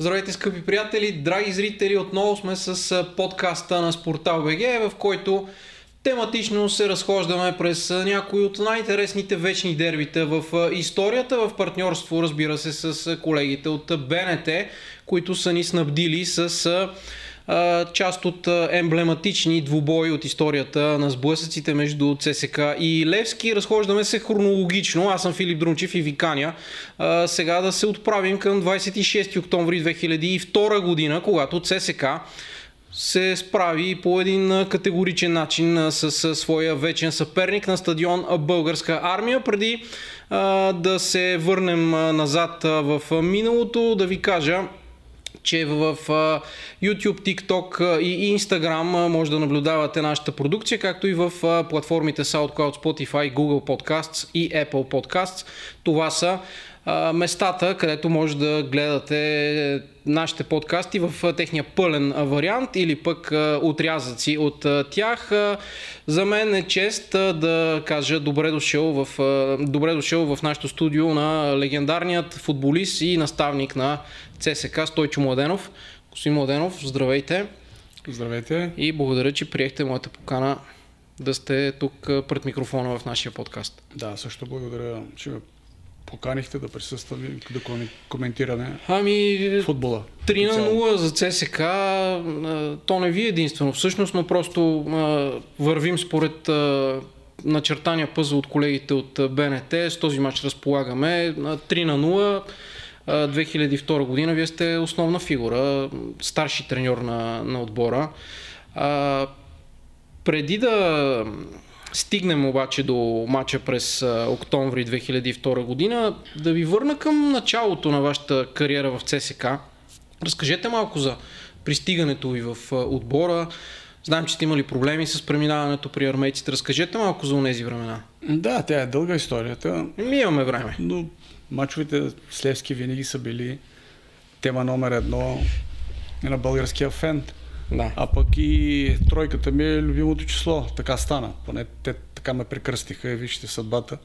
Здравейте, скъпи приятели, драги зрители! Отново сме с подкаста на Спортал БГ, в който тематично се разхождаме през някои от най-интересните вечни дербита в историята, в партньорство, разбира се, с колегите от БНТ, които са ни снабдили с част от емблематични двубои от историята на сблъсъците между ЦСК и Левски. Разхождаме се хронологично. Аз съм Филип Друнчев и Виканя. Сега да се отправим към 26 октомври 2002 година, когато ЦСК се справи по един категоричен начин с своя вечен съперник на стадион Българска армия. Преди да се върнем назад в миналото, да ви кажа, че в YouTube, TikTok и Instagram може да наблюдавате нашата продукция, както и в платформите SoundCloud, Spotify, Google Podcasts и Apple Podcasts. Това са местата, където може да гледате нашите подкасти в техния пълен вариант или пък отрязъци от тях. За мен е чест да кажа добре дошъл в, добре дошъл в нашото студио на легендарният футболист и наставник на ЦСК Стойчо Младенов. Господин Младенов, здравейте. Здравейте. И благодаря, че приехте моята покана да сте тук пред микрофона в нашия подкаст. Да, също благодаря, че ме поканихте да присъстваме и да коментираме ами, футбола. 3 на 0 за ЦСК, то не ви е единствено всъщност, но просто вървим според начертания пъзъл от колегите от БНТ. С този матч разполагаме 3 на 0. 2002 година вие сте основна фигура, старши треньор на, на отбора. А, преди да стигнем обаче до матча през октомври 2002 година, да ви върна към началото на вашата кариера в ЦСК. Разкажете малко за пристигането ви в отбора. Знаем, че сте имали проблеми с преминаването при армейците. Разкажете малко за тези времена. Да, тя е дълга историята. Ми имаме време. Но мачовете с Левски винаги са били тема номер едно на българския фен. Да. А пък и тройката ми е любимото число. Така стана. Поне те така ме прекръстиха и вижте съдбата.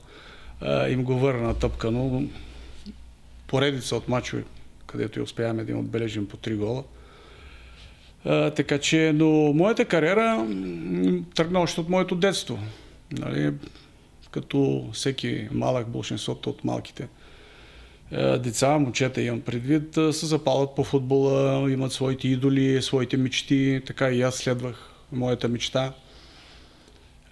А, им го върна тъпка, но поредица от мачове, където и успяваме да им отбележим по три гола. А, така че, но моята кариера тръгна още от моето детство. Нали, като всеки малък, большинството от малките деца, момчета имам предвид, е, се запалват по футбола, имат своите идоли, своите мечти, така и аз следвах моята мечта.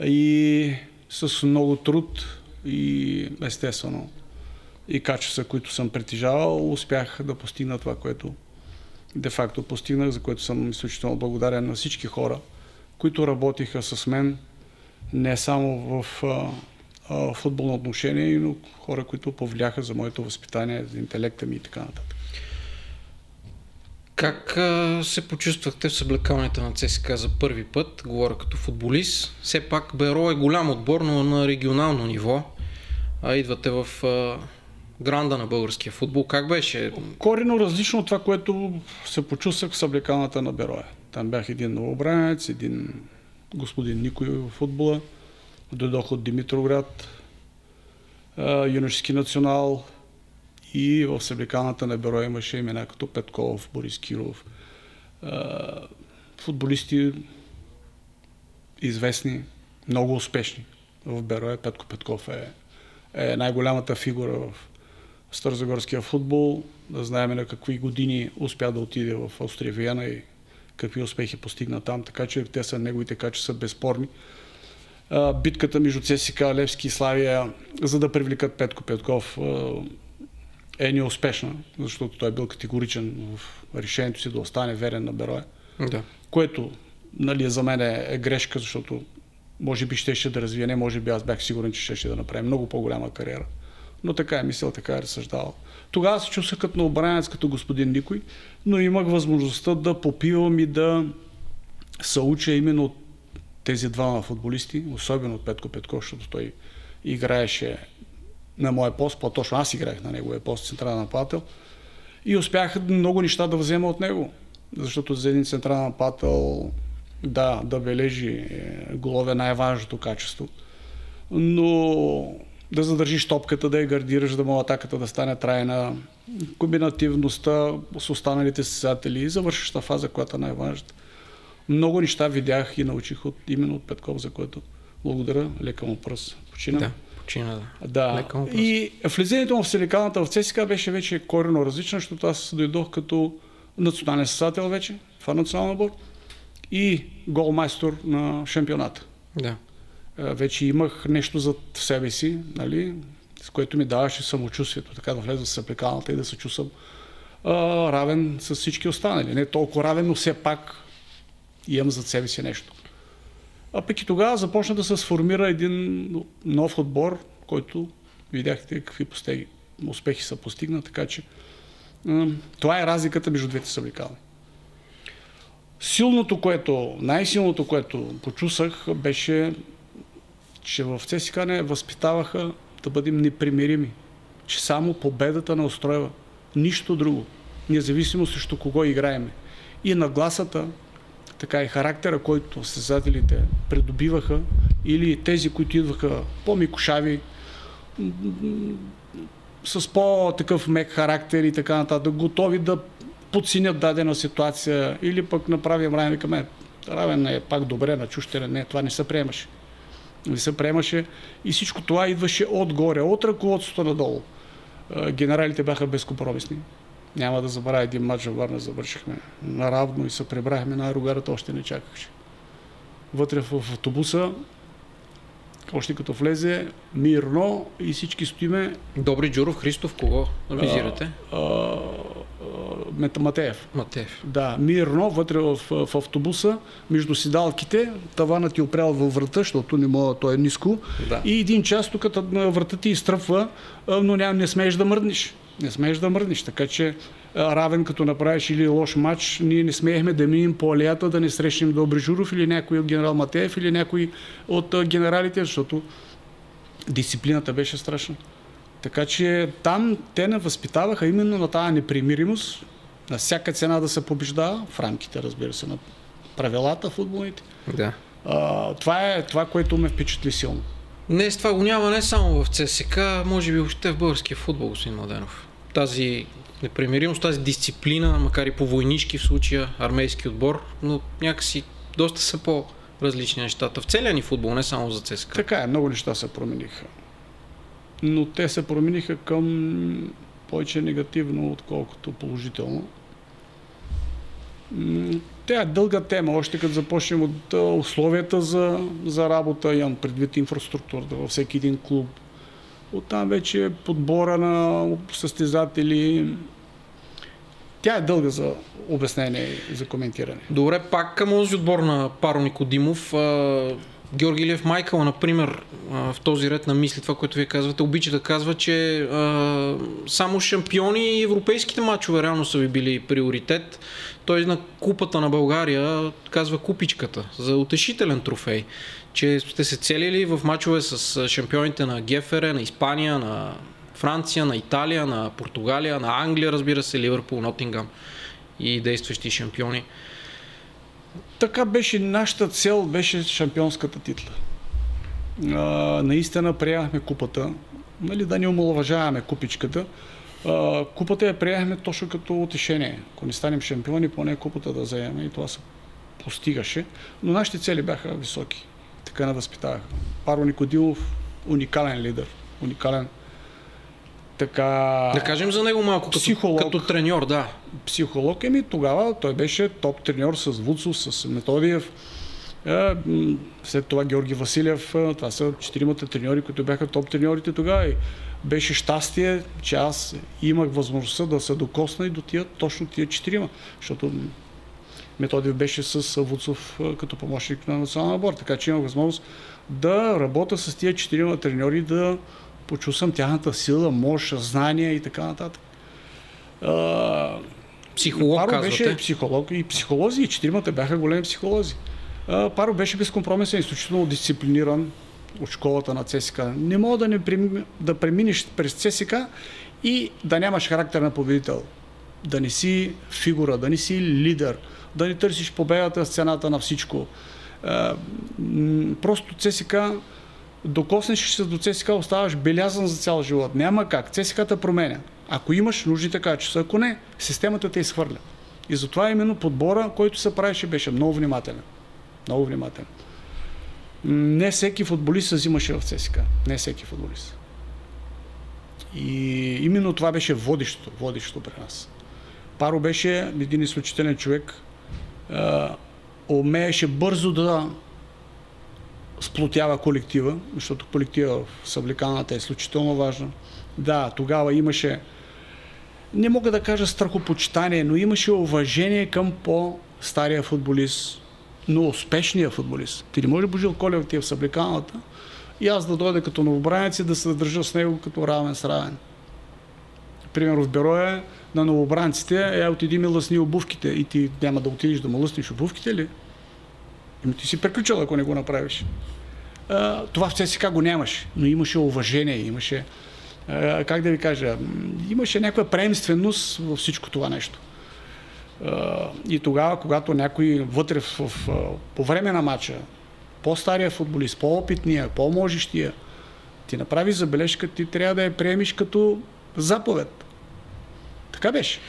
И с много труд и естествено и качества, които съм притежавал, успях да постигна това, което де-факто постигнах, за което съм изключително благодарен на всички хора, които работиха с мен не само в а, футболно отношение, но хора, които повлияха за моето възпитание, за интелекта ми и така нататък. Как а, се почувствахте в съблекалнята на ЦСКА за първи път? Говоря като футболист. Все пак Беро е голям отбор, но на регионално ниво. А идвате в а, гранда на българския футбол. Как беше? Корено различно от това, което се почувствах в съблекалната на Бероя. Там бях един новобранец, един господин Никой в футбола дойдох от Димитроград, юношески национал и в Съблекалната на бюро имаше имена като Петков, Борис Киров, футболисти известни, много успешни в Берое. Петко Петков е, е най-голямата фигура в Старозагорския футбол. Да знаем на какви години успя да отиде в Австрия Виена и какви успехи постигна там, така че те са неговите качества безспорни битката между ЦСК, Левски и Славия, за да привлекат Петко Петков, е неуспешна, защото той е бил категоричен в решението си да остане верен на Бероя. Да. Което нали, за мен е, е грешка, защото може би щеше да развие, не може би аз бях сигурен, че щеше да направи много по-голяма кариера. Но така е мисъл, така е разсъждавал. Тогава се чувствах като на обранец, като господин Никой, но имах възможността да попивам и да се уча именно от тези двама футболисти, особено от Петко Петков, защото той играеше на моя пост, по-точно аз играех на неговия пост, централен нападател, и успях много неща да взема от него. Защото за един централен нападател, да, да бележи голове най-важното качество. Но да задържиш топката, да я гардираш, да мога атаката да стане трайна, комбинативността с останалите състезатели и завършваща фаза, която е най-важната. Много неща видях и научих от, именно от Петков, за което благодаря. Лека му пръст. Почина. Да, почина, да. Да. Лека му пръст. И влизането му в силикалната в ЦСКА беше вече корено различно, защото аз дойдох като национален състезател вече, това национален отбор и голмайстор на шампионата. Да. Вече имах нещо зад себе си, нали, с което ми даваше самочувствието, така да влеза в съплекалната и да се чувствам а, равен с всички останали. Не толкова равен, но все пак имам зад себе си нещо. А пък и тогава започна да се сформира един нов отбор, който видяхте какви постеги, успехи са постигна, така че това е разликата между двете съблекални. Силното, което, най-силното, което почусах, беше, че в ЦСКА не възпитаваха да бъдем непримирими. Че само победата не устройва. Нищо друго. Независимо срещу кого играеме. И нагласата, така и характера, който създателите придобиваха, или тези, които идваха по-микошави, с по-такъв мек характер и така нататък, готови да подсинят дадена ситуация или пък направим равен към мен. Равен е пак добре на чущене. Не, това не се приемаше. Не се приемаше и всичко това идваше отгоре, от ръководството надолу. Генералите бяха безкомпромисни. Няма да забравя един матч във Варна, завършихме наравно и се прибрахме на аерогарата, още не чакаше. Вътре в автобуса, още като влезе, мирно и всички стоиме Добри Джуров, Христов, кого визирате? Матеев. Матеев. Да, мирно, вътре в, в автобуса, между седалките, таванът ти опрял във врата, защото не мога, той е ниско. Да. И един час тук врата ти изтръпва, но няма, не смееш да мръднеш. Не смееш да мръднеш, така че равен като направиш или лош матч, ние не смеехме да минем по алеята, да не срещнем Добри Журов или някой от генерал Матеев или някой от генералите, защото дисциплината беше страшна. Така че там те не възпитаваха именно на тази непримиримост, на всяка цена да се побеждава, в рамките, разбира се, на правилата футболните. Да. А, това е това, което ме впечатли силно. Днес това го няма не само в ЦСК, може би въобще в българския футбол, господин Младенов. Тази непримиримост, тази дисциплина, макар и по войнишки в случая, армейски отбор, но някакси доста са по-различни нещата. В целия ни футбол, не само за ЦСКА. Така е, много неща се промениха. Но те се промениха към повече негативно, отколкото положително. Тя е дълга тема, още като започнем от условията за, за работа, имам предвид инфраструктурата във всеки един клуб. Оттам вече подбора на състезатели. Тя е дълга за обяснение и за коментиране. Добре, пак към този отбор на Паро Никодимов. Георги Лев Майкъл, например, в този ред на мисли, това, което вие казвате, обича да казва, че само шампиони и европейските матчове реално са ви били приоритет. Той на купата на България казва купичката за утешителен трофей, че сте се целили в матчове с шампионите на Гефере, на Испания, на Франция, на Италия, на Португалия, на Англия, разбира се, Ливърпул, Нотингам и действащи шампиони. Така беше нашата цел, беше шампионската титла. А, наистина приемахме купата, нали, да не омалуважаваме купичката. А, купата я приемахме точно като утешение. Ако не станем шампиони, поне купата да вземем и това се постигаше. Но нашите цели бяха високи. Така не възпитаваха. Паро Никодилов, уникален лидер, уникален така... Да кажем за него малко като, Психолог. като треньор, да. психолог. Еми тогава той беше топ треньор с Вуцов, с Методиев. Е, След това Георги Василев. е, Това са четиримата треньори, които бяха топ треньорите тогава. И беше щастие, че аз имах възможността да се докосна и до тия, точно тия четирима. Защото Методиев беше с Вуцов като помощник на националния отбор. Така че имах възможност да работя с тия четирима треньори, да почувствам тяхната сила, мощ, знания и така нататък. А, Психолог, Паро казвате. беше психолог и психолози, и четиримата бяха големи психолози. А, Паро беше безкомпромисен, изключително дисциплиниран от школата на ЦСКА. Не мога да, не да преминеш през ЦСКА и да нямаш характер на победител. Да не си фигура, да не си лидер, да не търсиш победата с цената на всичко. М, просто ЦСКА докоснеш се до ЦСКА, оставаш белязан за цял живот. Няма как. ЦСКА променя. Ако имаш нужните качества, ако не, системата те изхвърля. И затова именно подбора, който се правеше, беше много внимателен. Много внимателен. Не всеки футболист се взимаше в ЦСКА. Не всеки футболист. И именно това беше водещото, водещото при нас. Паро беше един изключителен човек. Умееше бързо да сплотява колектива, защото колектива в събликаната е изключително важна. Да, тогава имаше, не мога да кажа страхопочитание, но имаше уважение към по-стария футболист, но успешния футболист. Ти не може Божил Колев ти е в събликаната и аз да дойда като новобранец и да се държа с него като равен с равен. Примерно в Бероя на новобранците е отиди ми лъсни обувките и ти няма да отидеш да му лъсниш обувките ли? Ами ти си приключил, ако не го направиш. А, това в ЦСКА го нямаше, но имаше уважение, имаше, а, как да ви кажа, имаше някаква преемственост във всичко това нещо. И тогава, когато някой вътре в, в, по време на матча, по-стария футболист, по-опитния, по-можещия, ти направи забележка, ти трябва да я приемиш като заповед. Така беше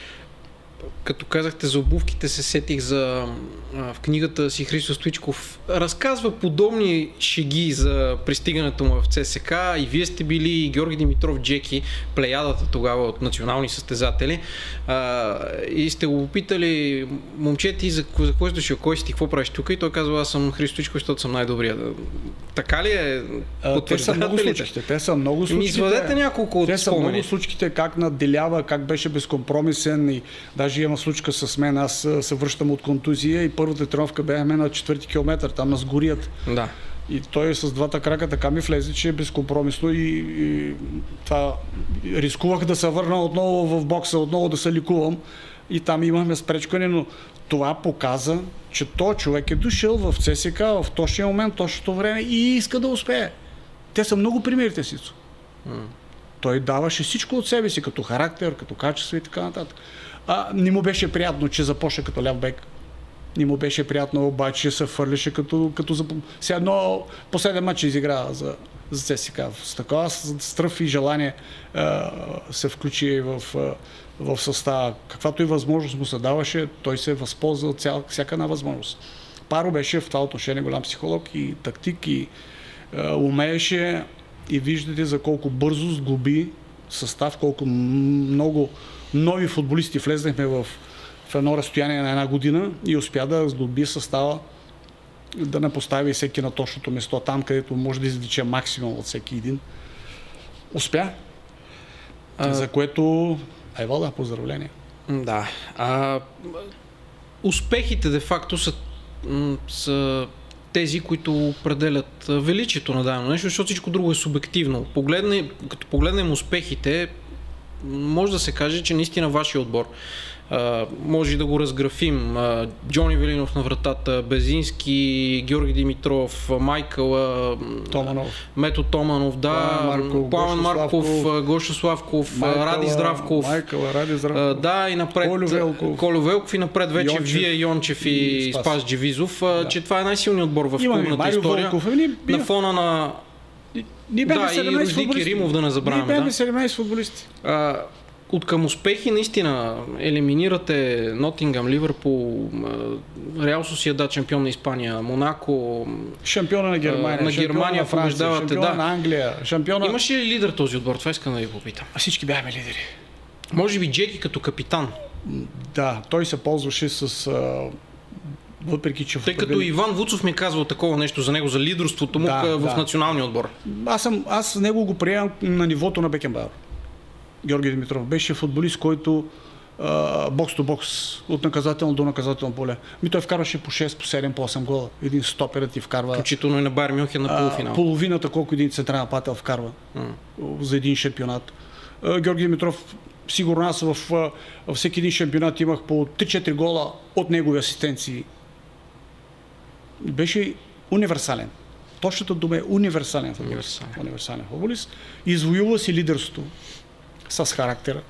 като казахте за обувките, се сетих за а, в книгата си Христо Стоичков. Разказва подобни шеги за пристигането му в ЦСК. И вие сте били и Георги Димитров Джеки, плеядата тогава от национални състезатели. А, и сте го попитали, момче за, за кой си дошъл, кой си ти, какво правиш тук? И той казва, аз съм Христо Стоичков, защото съм най-добрия. Така ли е? те са много случките. Те са много случките. Ми извадете няколко от Те са много случките, как наделява, как беше безкомпромисен и даже има случка с мен. Аз се връщам от контузия и първата тренировка бяхме на четвърти километър, там на сгорият. Да. И той с двата крака така ми влезе, че е безкомпромисно и, и това рискувах да се върна отново в бокса, отново да се ликувам и там имахме спречкане, но това показа, че той човек е дошъл в ЦСК в точния момент, точното време и иска да успее. Те са много примерите си. Mm. Той даваше всичко от себе си, като характер, като качество и така нататък. А, не му беше приятно, че започна като ляв бек. Не му беше приятно, обаче се фърляше като, като за... Сега едно последен матч изигра за, за ЦСК. С такова стръв и желание а, се включи в, в състава. Каквато и възможност му се даваше, той се възползва от цял, всяка една възможност. Паро беше в това отношение голям психолог и тактик и а, умееше и виждате за колко бързо сглоби състав, колко много нови футболисти влезнахме в, в едно разстояние на една година и успя да сглоби състава да не постави всеки на точното место, там където може да извлече максимум от всеки един. Успя. А... За което Ева, да, поздравление. Да. А, успехите де-факто са, са тези, които определят величието на дадено нещо, защото всичко друго е субективно. Погледне, като погледнем успехите, може да се каже, че наистина вашия отбор Uh, може да го разграфим. Uh, Джони Велинов на вратата, Безински, Георги Димитров, Майкъл, uh, Томанов. Мето Томанов, да, Марков, Пламен Марков, Гошо Славков, Майкъл, Ради Здравков. Майкъл, Ради Здравков. Да, и напред Колю Велков. Колю Велков и напред вече Йончев. Вие Йончев и, и Спас, Спас Джевизов, да. че това е най-силният отбор в клубната история. Волков. На фона на ние бяхме да, 17 и Рудик Римов да не забравяме. Ние бяхме да. 17 футболисти. А, от към успехи наистина елиминирате Нотингам, Ливърпул, Реал Сосиеда, шампион на Испания, Монако, шампиона на Германия, на Германия на Франция, шампиона да. на Англия, шампиона... Имаше ли лидер този отбор? Това искам да ви попитам. А всички бяхме лидери. Може би Джеки като капитан. Да, той се ползваше с въпреки че... Тъй като Иван Вуцов ми е казвал такова нещо за него, за лидерството му да, в да. националния отбор. Аз, съм, аз него го приемам на нивото на Бекенбауер. Георги Димитров беше футболист, който бокс то бокс, от наказателно до наказателно поле. Ми той вкарваше по 6, по 7, по 8 гола. Един стоперът ти вкарва. Включително и на Байер Мюнхен на полуфинал. А, половината колко един централен пател вкарва mm. за един шампионат. А, Георги Димитров, сигурно аз в, в всеки един шампионат имах по 3-4 гола от негови асистенции беше универсален. Точната дума е универсален футболист. Универсален. универсален футболист. Извоюва си лидерството с характера,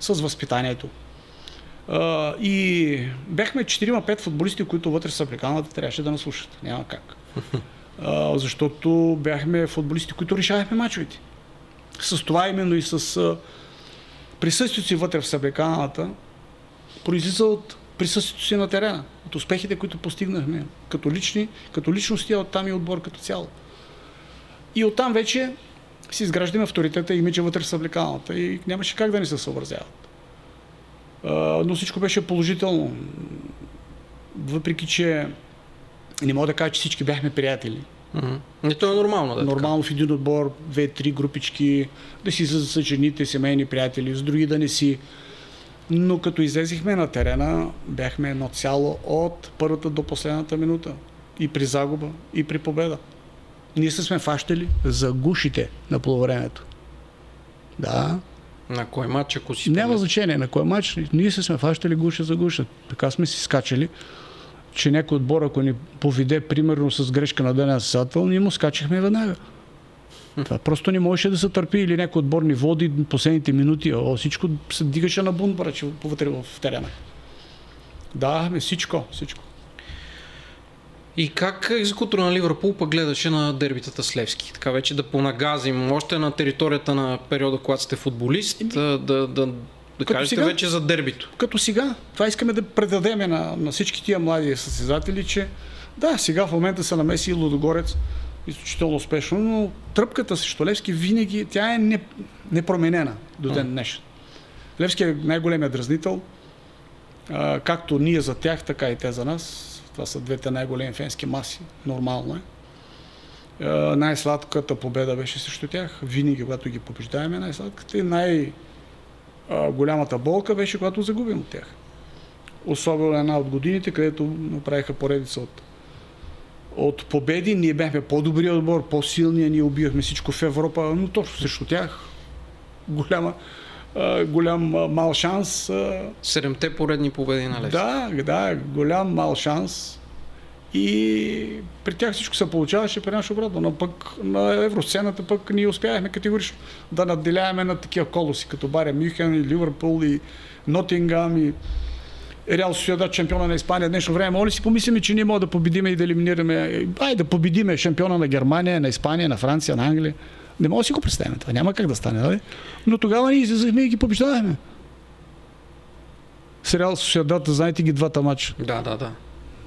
с възпитанието. Uh, и бяхме 4-5 футболисти, които вътре с африканата трябваше да наслушат. Няма как. защото бяхме футболисти, които решавахме мачовете. С това именно и с а, присъствието си вътре в съблеканата, произлиза от присъствието си на терена, от успехите, които постигнахме като лични, като личности, а оттам и отбор като цяло. И оттам вече си изграждаме авторитета и имиджа вътре в съблекалната и нямаше как да ни се съобразяват. Но всичко беше положително. Въпреки, че не мога да кажа, че всички бяхме приятели. И то е нормално. Да, нормално в един отбор, две-три групички, да си за жените, семейни приятели, с други да не си. Но като излезихме на терена, бяхме едно цяло от първата до последната минута. И при загуба, и при победа. Ние се сме фащали за гушите на полувремето. Да. На кой матч, ако си... Няма значение на кой матч. Ние се сме фащали гуша за гуша. Така сме си скачали, че някой отбор, ако ни поведе, примерно с грешка на ден състезател, ние му скачахме веднага. Това просто не можеше да се търпи или някой отбор ни води последните минути. О, всичко се дигаше на бунт, браче, повътре в терена. Да, всичко, всичко. И как екзекутор на Ливърпул пък гледаше на дербитата с Левски? Така вече да понагазим още на територията на периода, когато сте футболист, да, да, да, да кажете сега, вече за дербито. Като сега. Това искаме да предадеме на, на всички тия млади състезатели, че да, сега в момента се намеси и Лудогорец изключително успешно, но тръпката срещу Левски винаги, тя е не, непроменена до ден днешен. Левски е най-големият дразнител, а, както ние за тях, така и те за нас това са двете най-големи фенски маси. Нормално е. е. най-сладката победа беше срещу тях. Винаги, когато ги побеждаваме, най-сладката и най-голямата болка беше, когато загубим от тях. Особено една от годините, където направиха поредица от, от победи. Ние бяхме по-добри отбор, по-силни, ние убивахме всичко в Европа, но точно срещу тях голяма, голям мал шанс. Седемте поредни победи на Левски. Да, да, голям мал шанс. И при тях всичко се получаваше при нас обратно. Но пък на евросцената пък ние успяхме категорично да надделяваме на такива колоси, като Бария Мюхен и Ливърпул и Нотингам и Реал Сосиедад, чемпиона на Испания днешно време. Моля си помислиме, че ние можем да победиме и да елиминираме, ай да победиме шампиона на Германия, на Испания, на Франция, на Англия. Не мога да си го представим това. Няма как да стане, нали? Но тогава ние излизахме и ги побеждавахме. Сериал Сосиедата, знаете ги двата матча. Да, да, да.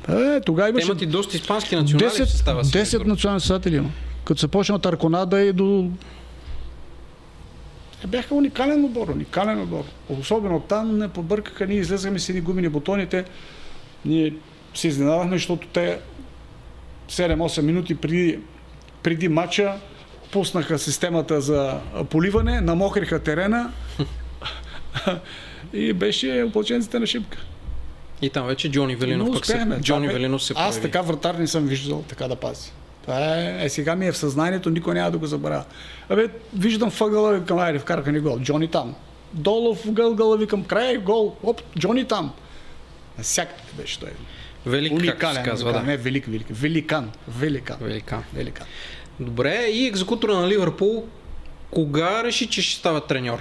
Е, тогава имаше... имат и доста испански национали 10, в състава си. 10 национални състезатели има. Като се почна от Арконада и до... Е, бяха уникален отбор, уникален отбор. Особено там не побъркаха, ние излезахме с едни гумени бутоните. Ние се изненадахме, защото те 7-8 минути преди, преди матча пуснаха системата за поливане, намокриха терена и беше оплаченците на шипка. И там вече Джони Велинов пък се, Джони Велинов се Аз така вратар не съм виждал така да пази. Това е, е, сега ми е в съзнанието, никой няма да го забравя. Абе, виждам въгъла, викам, айде, вкараха ни гол. Джони там. Долу в гъл, викам, край, гол, оп, Джони там. Всякак беше той. Велик, Уникален, се казва, да. Не, велик, велик. Великан. Великан. Великан. Великан. Добре, и екзекутора на Ливърпул, кога реши, че ще става треньор?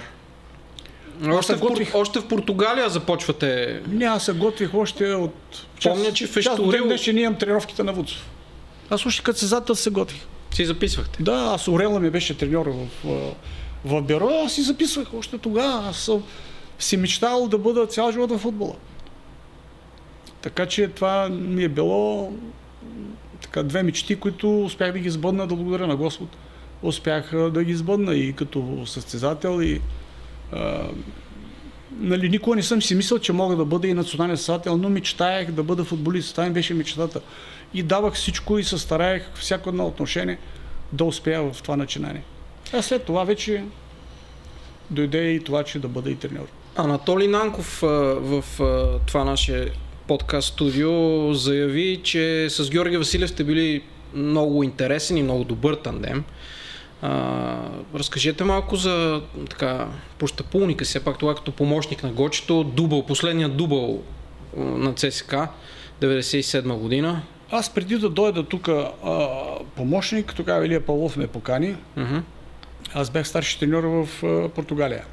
Още, готвих... в, още в Португалия започвате. Не, аз се готвих още от. Помня, че в Ещорил... Част ден имам тренировките на Вуцов. Аз още като сезател се готвих. Си записвахте? Да, аз Орела ми беше треньор в, в, в бюро, аз си записвах още тогава. Аз съм си мечтал да бъда цял живот в футбола. Така че това ми е било така, две мечти, които успях да ги сбъдна, да благодаря на Господ. Успях да ги сбъдна и като състезател и а, нали, никога не съм си мислил, че мога да бъда и национален състезател, но мечтаях да бъда футболист. Това ми беше мечтата. И давах всичко и се стараех всяко едно отношение да успея в това начинание. А след това вече дойде и това, че да бъда и треньор. Анатолий Нанков в това наше подкаст студио заяви, че с Георги Василев сте били много интересен и много добър тандем. А, разкажете малко за така, пощапулника си, пак това като помощник на Гочето, дубъл, последният дубъл на ЦСК, 97 година. Аз преди да дойда тук помощник, тогава Илия Павлов ме покани. Uh-huh. Аз бях старши треньор в а, Португалия,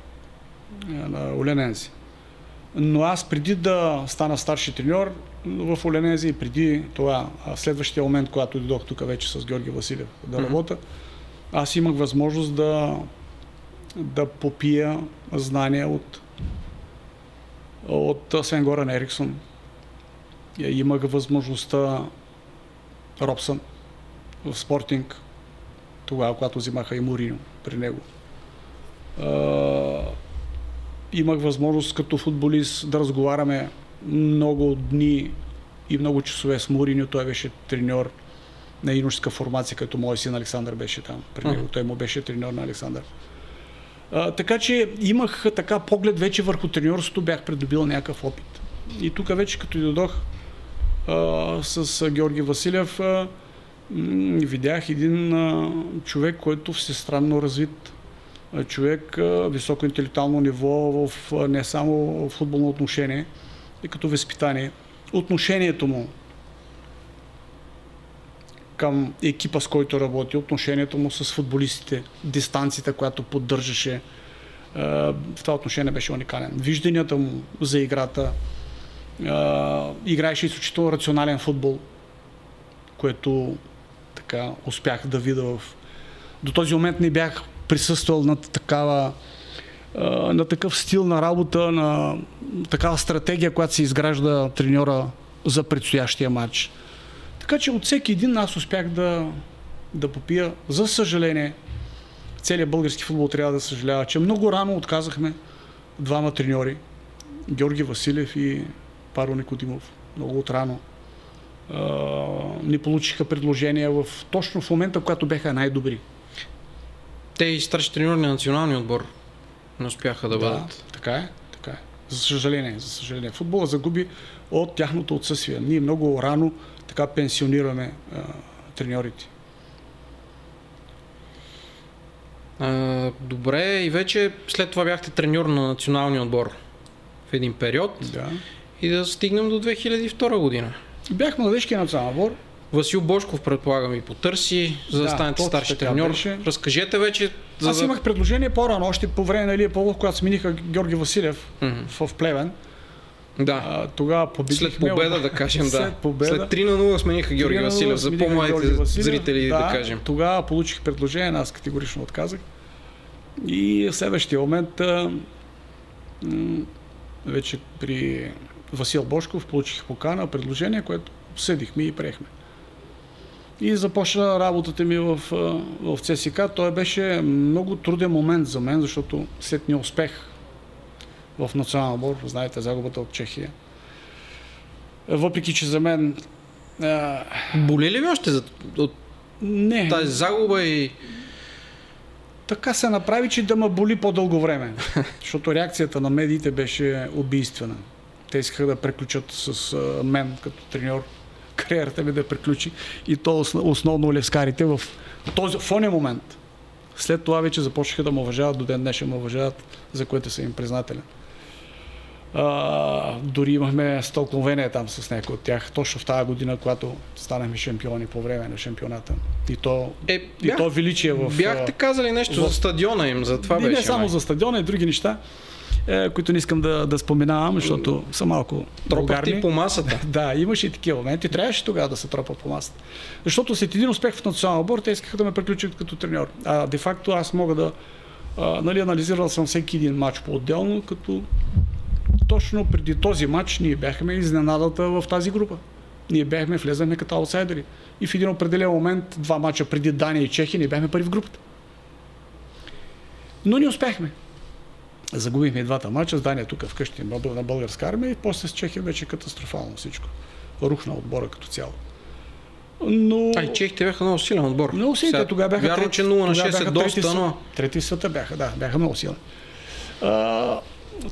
на Оленензи. Но аз преди да стана старши треньор в Оленези и преди това, следващия момент, когато дойдох тук вече с Георги Василев да работя, аз имах възможност да, да попия знания от, от Свен Горан Ериксон. Имах възможността Робсън в спортинг, тогава, когато взимаха и Мурино при него. Uh, имах възможност като футболист да разговаряме много дни и много часове с Мурино. Той беше треньор на юношеска формация, като мой син Александър беше там. При него. Той му беше треньор на Александър. А, така че имах така поглед вече върху треньорството, бях придобил някакъв опит. И тук вече като дойдох с Георги Василев, видях един човек, който всестранно развит човек, високо интелектуално ниво в не само в футболно отношение, и като възпитание. Отношението му към екипа, с който работи, отношението му с футболистите, дистанцията, която поддържаше, в това отношение беше уникален. Вижданията му за играта, играеше изключително рационален футбол, което така успях да видя в... До този момент не бях присъствал на такава на такъв стил на работа, на такава стратегия, която се изгражда треньора за предстоящия матч. Така че от всеки един аз успях да, да попия. За съжаление, целият български футбол трябва да съжалява, че много рано отказахме двама треньори. Георги Василев и Паро Никодимов. Много отрано. Не получиха предложения в, точно в момента, когато бяха най-добри. Те и старши треньори на националния отбор не успяха да, да бъдат. Така е, така е. За съжаление, за съжаление. Футбола загуби от тяхното отсъствие. Ние много рано така пенсионираме а, треньорите. А, добре, и вече след това бяхте треньор на националния отбор в един период. Да. И да стигнем до 2002 година. Бях младежкия национален отбор. Васил Бошков, предполагам, и потърси, за да, да станете старши треньор. Беше. Разкажете вече. За Аз имах предложение по-рано, още по време на Илия Павлов, когато смениха Георги Василев mm-hmm. в Плевен. Да. А, тогава победихме. След победа, да кажем, да. След, победа, След 3 на 0 смениха Георги Василев, за по-младите зрители, да, да кажем. Тогава получих предложение, аз категорично отказах. И в следващия момент а, м- вече при Васил Бошков получих покана, предложение, което обсъдихме и приехме. И започна работата ми в, в ЦСК. Той беше много труден момент за мен, защото след неуспех в национална отбор, знаете, загубата от Чехия. Въпреки, че за мен... А... Боли ли ви още за, от не. тази загуба и... Така се направи, че да ме боли по-дълго време. защото реакцията на медиите беше убийствена. Те искаха да преключат с мен като треньор кариерата ми да приключи и то основно левскарите в този в момент. След това вече започнаха да ме уважават, до ден днешен ме уважават, за което съм им признателен. А, дори имахме стълкновение там с някои от тях, точно в тази година, когато станахме шампиони по време на шампионата. И то, е, бях, и то величие в... Бяхте казали нещо в, за стадиона им, за това не, беше. Не само май. за стадиона и други неща които не искам да, да споменавам, защото са малко Тропахте по масата. да, имаше и такива моменти. Трябваше тогава да се тропат по масата. Защото след един успех в националния отбор, те искаха да ме приключат като треньор. А де-факто аз мога да а, нали, анализирал съм всеки един матч по-отделно, като точно преди този матч ние бяхме изненадата в тази група. Ние бяхме влезане като аутсайдери. И в един определен момент, два мача преди Дания и Чехия, ние бяхме първи в групата. Но не успяхме. Загубихме двата мача с Дания тук вкъщи на българска армия и после с Чехия вече катастрофално всичко. Рухна отбора като цяло. Но... А и чехите бяха много силен отбор. Много силен. Сега, тогава бяха Вярно, трети, че 0 на 6 е доста, трети, но... Трети света бяха, да, бяха много силни. А,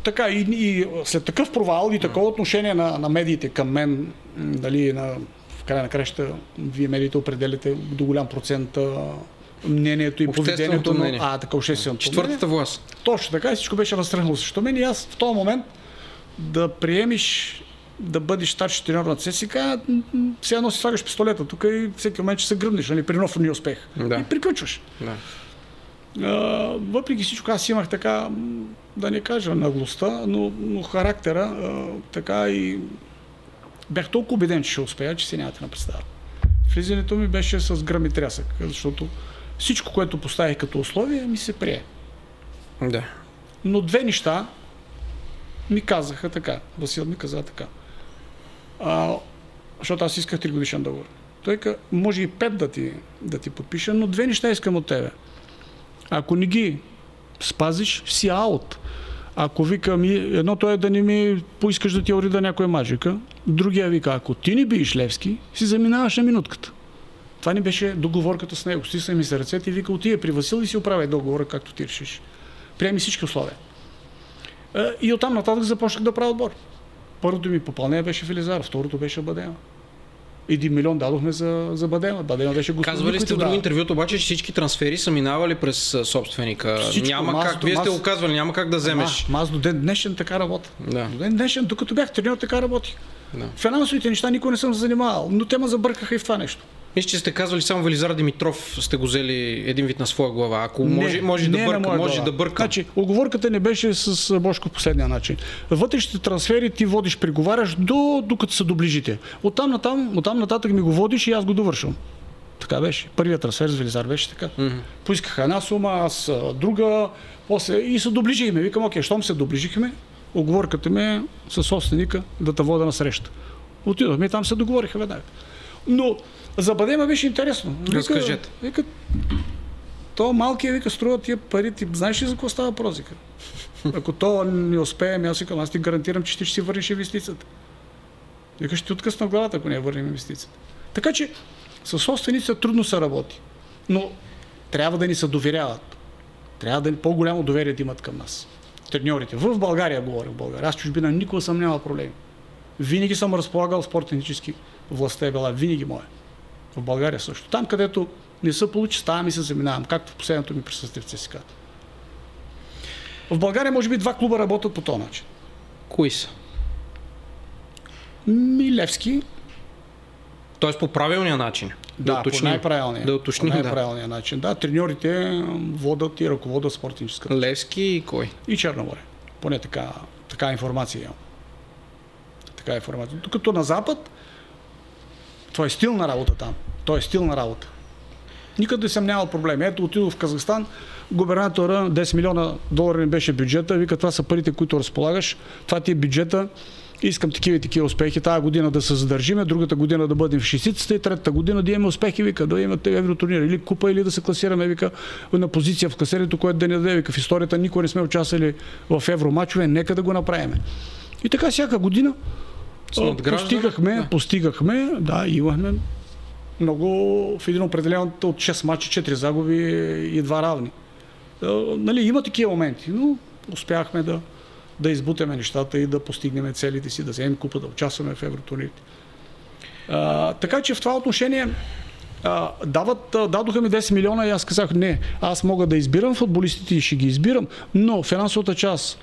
така, и, и след такъв провал и такова отношение на, на медиите към мен, дали на, в края на краща, вие медиите определяте до голям процент мнението и поведението на а, така, общественото Четвъртата власт. Точно така и всичко беше разтръгнало срещу мен и аз в този момент да приемиш да бъдеш старши тренер на ЦСК, все едно си слагаш пистолета тук и всеки момент ще се гръбнеш, нали, при нов успех. Да. И приключваш. Да. А, въпреки всичко, аз имах така, да не кажа наглостта, но, но характера, а, така и бях толкова убеден, че ще успея, че си нямате на представа. Влизането ми беше с гръм и трясък, защото всичко, което поставих като условие, ми се прие. Да. Но две неща ми казаха така. Васил ми каза така. А, защото аз исках 3 годишен договор. Той ка, може и пет да ти, да ти подпиша, но две неща искам от тебе. Ако не ги спазиш, си аут. Ако вика ми, едното е да не ми поискаш да ти орида някоя маджика, другия вика, ако ти не биеш Левски, си заминаваш на минутката. Това ни беше договорката с него. Стисна ми се ръцете и вика, отиде при Васил и си оправяй договора, както ти решиш. Приеми всички условия. И оттам нататък започнах да правя отбор. Първото ми попълнение беше Филизар, второто беше Бадема. Един милион дадохме за, за Бадема. Бадема беше господин. Казвали сте в други интервюта обаче, че всички трансфери са минавали през собственика. Всичко, няма мас, как, вие сте го казвали, няма как да вземеш. Ама, аз до ден днешен така работя. Да. До ден днешен, докато бях треньор, така работих. Да. Финансовите неща никой не съм занимавал, но те ме забъркаха и в това нещо. Мисля, че сте казвали само Велизар Димитров сте го взели един вид на своя глава. Ако не, може, може, не да, бърка, може да бърка. Значи, оговорката не беше с Бошко последния начин. Вътрешните трансфери ти водиш, преговаряш до, докато се доближите. Оттам, натам, оттам нататък ми го водиш и аз го довършвам. Така беше. Първият трансфер с Велизар беше така. Mm-hmm. Поискаха една сума, аз друга, после и се доближихме. Викам, окей, щом се доближихме, оговорката ми е със собственика да те вода на среща. Отидохме и там се договориха веднага. Но за Бадема беше интересно. Разкажете. Вика, то малкият вика струва тия пари, ти знаеш ли за какво става въпрос? Ако то не успеем, аз викам, аз ти гарантирам, че ти ще си върнеш инвестицията. Вика, ще ти откъсна главата, ако не върнем инвестицията. Така че с собственици трудно се работи. Но трябва да ни се доверяват. Трябва да ни по-голямо доверие да имат към нас. Треньорите. В България говоря в България. Аз чужбина никога съм нямал проблеми. Винаги съм разполагал спортенически властта е била винаги моя. В България също. Там, където не се получи, ставам и се заминавам, както в последното ми присъствие в ЦСКА. В България може би два клуба работят по този начин. Кои са? Милевски. Тоест по правилния начин. Да, да по най-правилния. Да уточним, по най-правилния да. начин. Да, треньорите водят и ръководят спортническата. Левски и кой? И Черноморе. Поне така, така информация имам. Така информация. Докато на Запад, това е стил на работа там. Това е стил на работа. Никъде съм нямал проблеми. Ето отидох в Казахстан, губернатора 10 милиона долара не беше бюджета, вика това са парите, които разполагаш, това ти е бюджета, искам такива и такива успехи, тази година да се задържиме, другата година да бъдем в шестицата и третата година да имаме успехи, вика, да имате евротурнир. Или купа, или да се класираме, вика, на позиция в класирането, което да ни даде, вика, в историята никой не сме участвали в евромачове, нека да го направим. И така всяка година Постигахме, да. постигахме, да, имахме много в един определен от 6 мача, 4 загуби и 2 равни. Нали, има такива моменти, но успяхме да, да избутаме нещата и да постигнем целите си, да вземем купа, да участваме в евротурните. така че в това отношение а, дават, а, дадоха ми 10 милиона и аз казах, не, аз мога да избирам футболистите и ще ги избирам, но финансовата част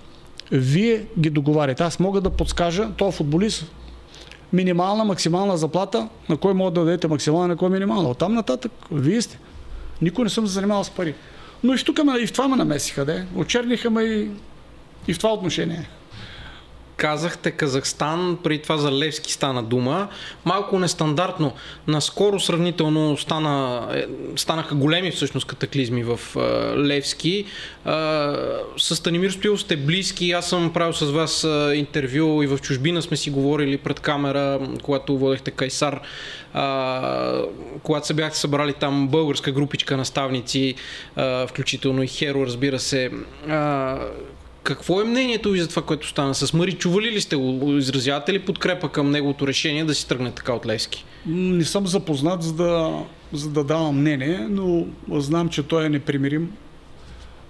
вие ги договаряте. Аз мога да подскажа, този футболист, минимална, максимална заплата, на кой мога да дадете максимална, на кой минимална. Оттам нататък, вие сте. Никой не съм се занимавал с пари. Но и тук, и в това ме намесиха, де. Очерниха ме и, и в това отношение казахте Казахстан, преди това за Левски стана дума. Малко нестандартно. Наскоро сравнително стана, е, станаха големи всъщност катаклизми в е, Левски. Е, с Станимир Стоил сте близки. Аз съм правил с вас интервю и в чужбина сме си говорили пред камера, когато водехте Кайсар. Когато се бяхте събрали там българска групичка наставници, включително и Херо, разбира се. Какво е мнението ви за това, което стана с Мари? Чували ли сте го? Изразявате ли подкрепа към неговото решение да си тръгне така от Левски? Не съм запознат, за да, за да давам мнение, но знам, че той е непримирим.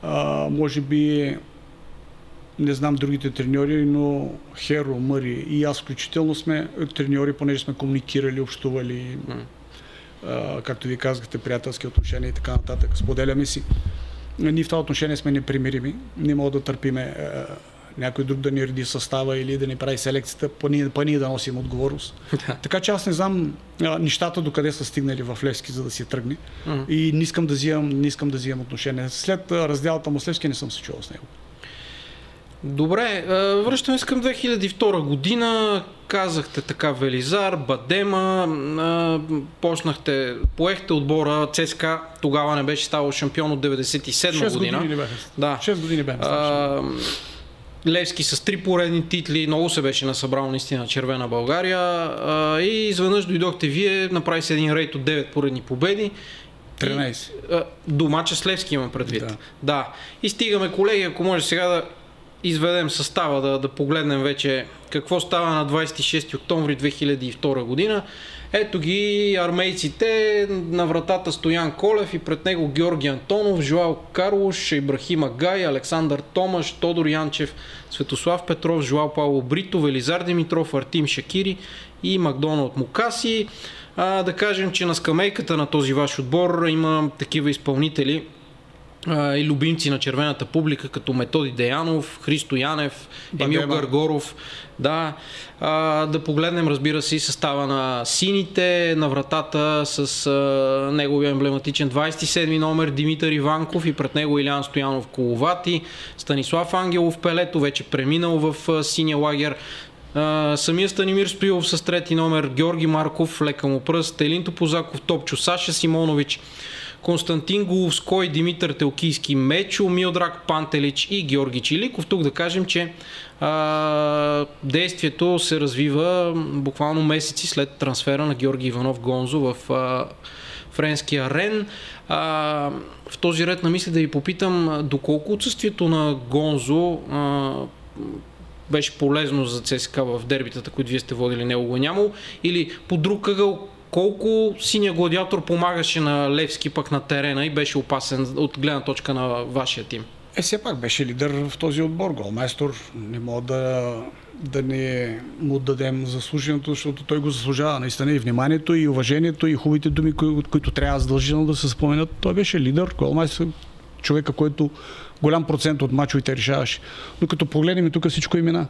А, може би не знам другите треньори, но Херо, Мари и аз включително сме треньори, понеже сме комуникирали, общували, mm. а, както ви казахте, приятелски отношения и така нататък. Споделяме си ние в това отношение сме непримирими. Не мога да търпиме е, някой друг да ни реди състава или да ни прави селекцията, па ние, па ние да носим отговорност. така че аз не знам а, нещата докъде са стигнали в Левски, за да си тръгне. Мгм. И не искам да взимам, не искам да взимам отношение. След разделата му с Левски не съм се чувал с него. Добре, а, връщаме се към 2002 година. Казахте така Велизар, Бадема, почнахте, поехте отбора ЦСКА, тогава не беше ставал шампион от 97 6 година. години не бяха. Да. 6 години бяха. А, Левски с три поредни титли, много се беше насъбрал наистина червена България и изведнъж дойдохте вие, направи се един рейт от 9 поредни победи. 13. А, Домача с Левски има предвид. Да. да. И стигаме, колеги, ако може сега да изведем състава, да, да погледнем вече какво става на 26 октомври 2002 година. Ето ги армейците на вратата Стоян Колев и пред него Георги Антонов, Жоал Карлош, Ибрахим Агай, Александър Томаш, Тодор Янчев, Светослав Петров, Жоал Павло Брито, Велизар Димитров, Артим Шакири и Макдоналд Мукаси. А, да кажем, че на скамейката на този ваш отбор има такива изпълнители, а, и любимци на червената публика, като Методи Деянов, Христо Янев, Емил Бадема. Гаргоров. Да, а, да погледнем, разбира се, състава на сините, на вратата с а, неговия емблематичен 27 номер Димитър Иванков и пред него Илян Стоянов Коловати, Станислав Ангелов Пелето, вече преминал в а, синия лагер. Uh, самия Станимир Стоилов с трети номер, Георги Марков, лека му пръст, Елин Топозаков, Топчо, Саша Симонович, Константин Головской, Димитър Телкийски, Мечо, Милдрак Пантелич и Георги Чиликов. Тук да кажем, че а, действието се развива буквално месеци след трансфера на Георги Иванов Гонзо в а, френския Рен. А, в този ред на мисли да ви попитам доколко отсъствието на Гонзо а, беше полезно за ЦСКА в дербитата, които вие сте водили, него го е нямало, или по друг ъгъл, колко синия гладиатор помагаше на Левски пък на терена и беше опасен от гледна точка на вашия тим? Е, все пак беше лидер в този отбор. Голмайстор не мога да, да не му дадем заслуженото, защото той го заслужава. Наистина и вниманието, и уважението, и хубавите думи, кои, които трябва задължително да се споменат. Той беше лидер, Голмайстор, човека, който голям процент от мачовете решаваше. Но като погледнем и тук всичко имена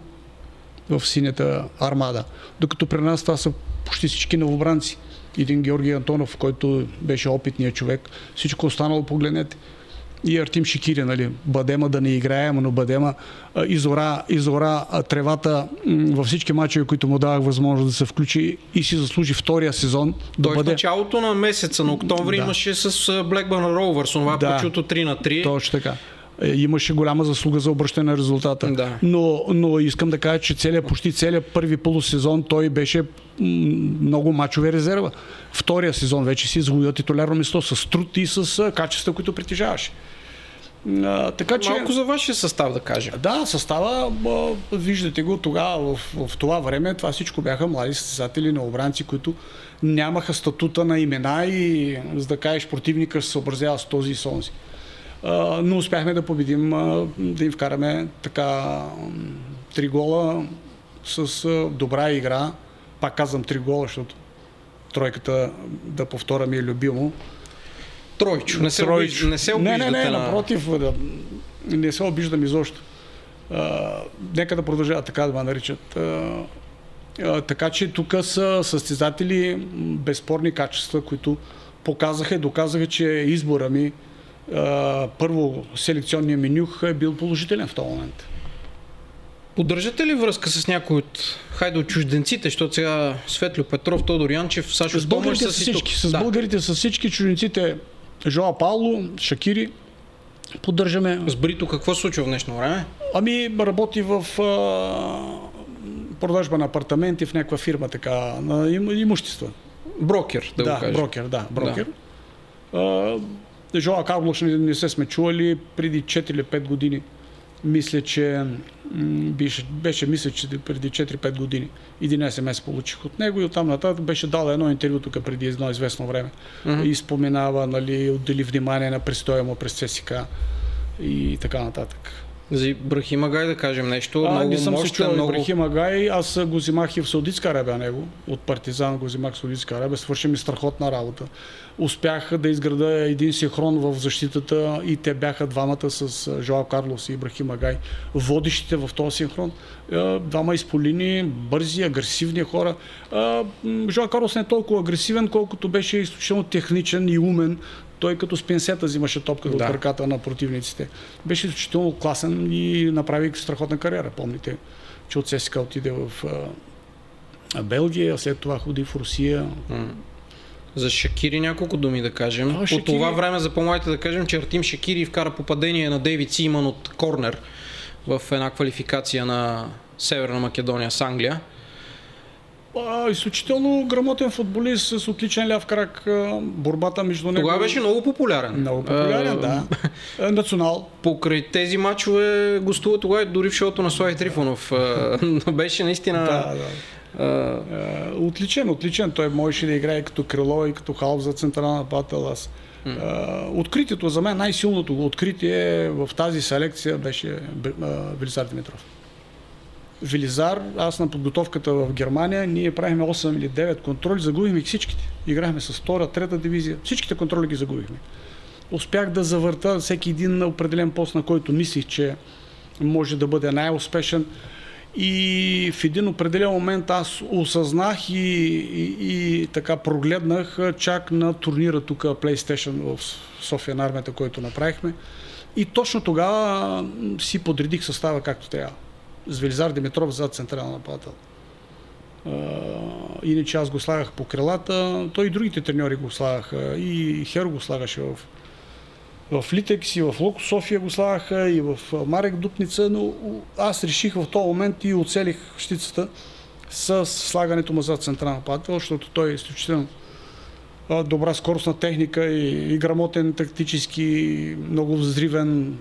в синята армада. Докато при нас това са почти всички новобранци. Един Георги Антонов, който беше опитният човек. Всичко останало погледнете и Артим Шикири, нали, Бадема да не играе, но Бадема изора, изора тревата във всички мачове, които му давах възможност да се включи и си заслужи втория сезон да Той в бъде началото на месеца на октомври Да. имаше с Blackburn Rovers, това Да. почуто 3 на 3. точно така. Е, Имаше голяма заслуга за обръщане на резултата. Да. Но, но искам да кажа, че целият, почти целият първи полусезон той беше много мачове резерва. Втория сезон вече си изгубил титулярно место с труд и с качества, които притежаваше. А, така че... Малко за вашия състав да кажем. Да, състава, а, виждате го тогава, в, в това време, това всичко бяха млади състезатели на обранци, които нямаха статута на имена и, за да кажеш, противника се съобразява с този и с онзи. Но успяхме да победим, да им вкараме така три гола с добра игра. Пак казвам три гола, защото тройката, да повторя, ми е любимо. Тройчо. Не се, Тройчо. обиж... не се не, обиждате не, не, на... напротив, да, не се обиждам изобщо. А, нека да продължават така да ме наричат. А, а, така че тук са състезатели безспорни качества, които показаха и доказаха, че избора ми първо селекционния менюх е бил положителен в този момент. Поддържате ли връзка с някой от, хайде от чужденците, защото сега Светлю Петров, Тодор Янчев, Сашо С българите са с всички, с да. българите с всички чужденците Жоа Пауло, Шакири, поддържаме. С Брито какво се случва в днешно време? Ами работи в а, продажба на апартаменти в някаква фирма, така, на им, имущества. Брокер, да, Да, го кажа. брокер, да, брокер. Да. Жоа Карлош не, не се сме чували преди 4 или 5 години. Мисля, че беше, беше мисля, че преди 4-5 години. 11 месец получих от него и оттам нататък беше дал едно интервю тук преди едно известно време. Мгм. И споменава, нали, отдели внимание на престоя му през ЦСК и така нататък. За Ибрахим Агай да кажем нещо. А, много не съм мощен, се чувал много... Ибрахим Агай, аз го взимах и в Саудитска Арабия него. От партизан го взимах в Саудитска Арабия. Свърши ми страхотна работа. Успях да изграда един синхрон в защитата и те бяха двамата с Жоал Карлос и Ибрахим Агай. Водещите в този синхрон. Двама изполини, бързи, агресивни хора. Жоал Карлос не е толкова агресивен, колкото беше изключително техничен и умен той като с пенсета взимаше топката да. от ръката на противниците. Беше изключително класен и направи страхотна кариера. Помните, че от ССК отиде в а, Белгия, след това ходи в Русия. За Шакири няколко думи да кажем. А, По Шакири... това време за по-младите да кажем, че Артим Шакири вкара попадение на Дейвид Симан от корнер в една квалификация на Северна Македония с Англия а, изключително грамотен футболист с отличен ляв крак. Борбата между него. Тогава беше много популярен. Много популярен, да. Национал. Покрай тези матчове гостува тогава дори в шоуто на Слави Трифонов. беше наистина. Да, да. Uh, отличен, отличен. Той можеше да играе като крило и като халф за централна нападател. Аз. Откритието за мен, най-силното откритие в тази селекция беше Велисар Димитров. Велизар, аз на подготовката в Германия, ние правихме 8 или 9 контроли, загубихме всичките. Играхме с втора, трета дивизия. Всичките контроли ги загубихме. Успях да завърта всеки един на определен пост, на който мислих, че може да бъде най-успешен. И в един определен момент аз осъзнах и, и, и така прогледнах чак на турнира тук PlayStation в София на армията, който направихме. И точно тогава си подредих състава както трябва с Велизар Димитров зад централна нападател. Иначе аз го слагах по крилата, той и другите треньори го слагаха. И Херо го слагаше в, в Литекс, и в Локо София го слагаха, и в Марек Дупница, но аз реших в този момент и оцелих щицата с слагането му зад централна нападател, защото той е изключително добра скоростна техника и, и грамотен тактически, много взривен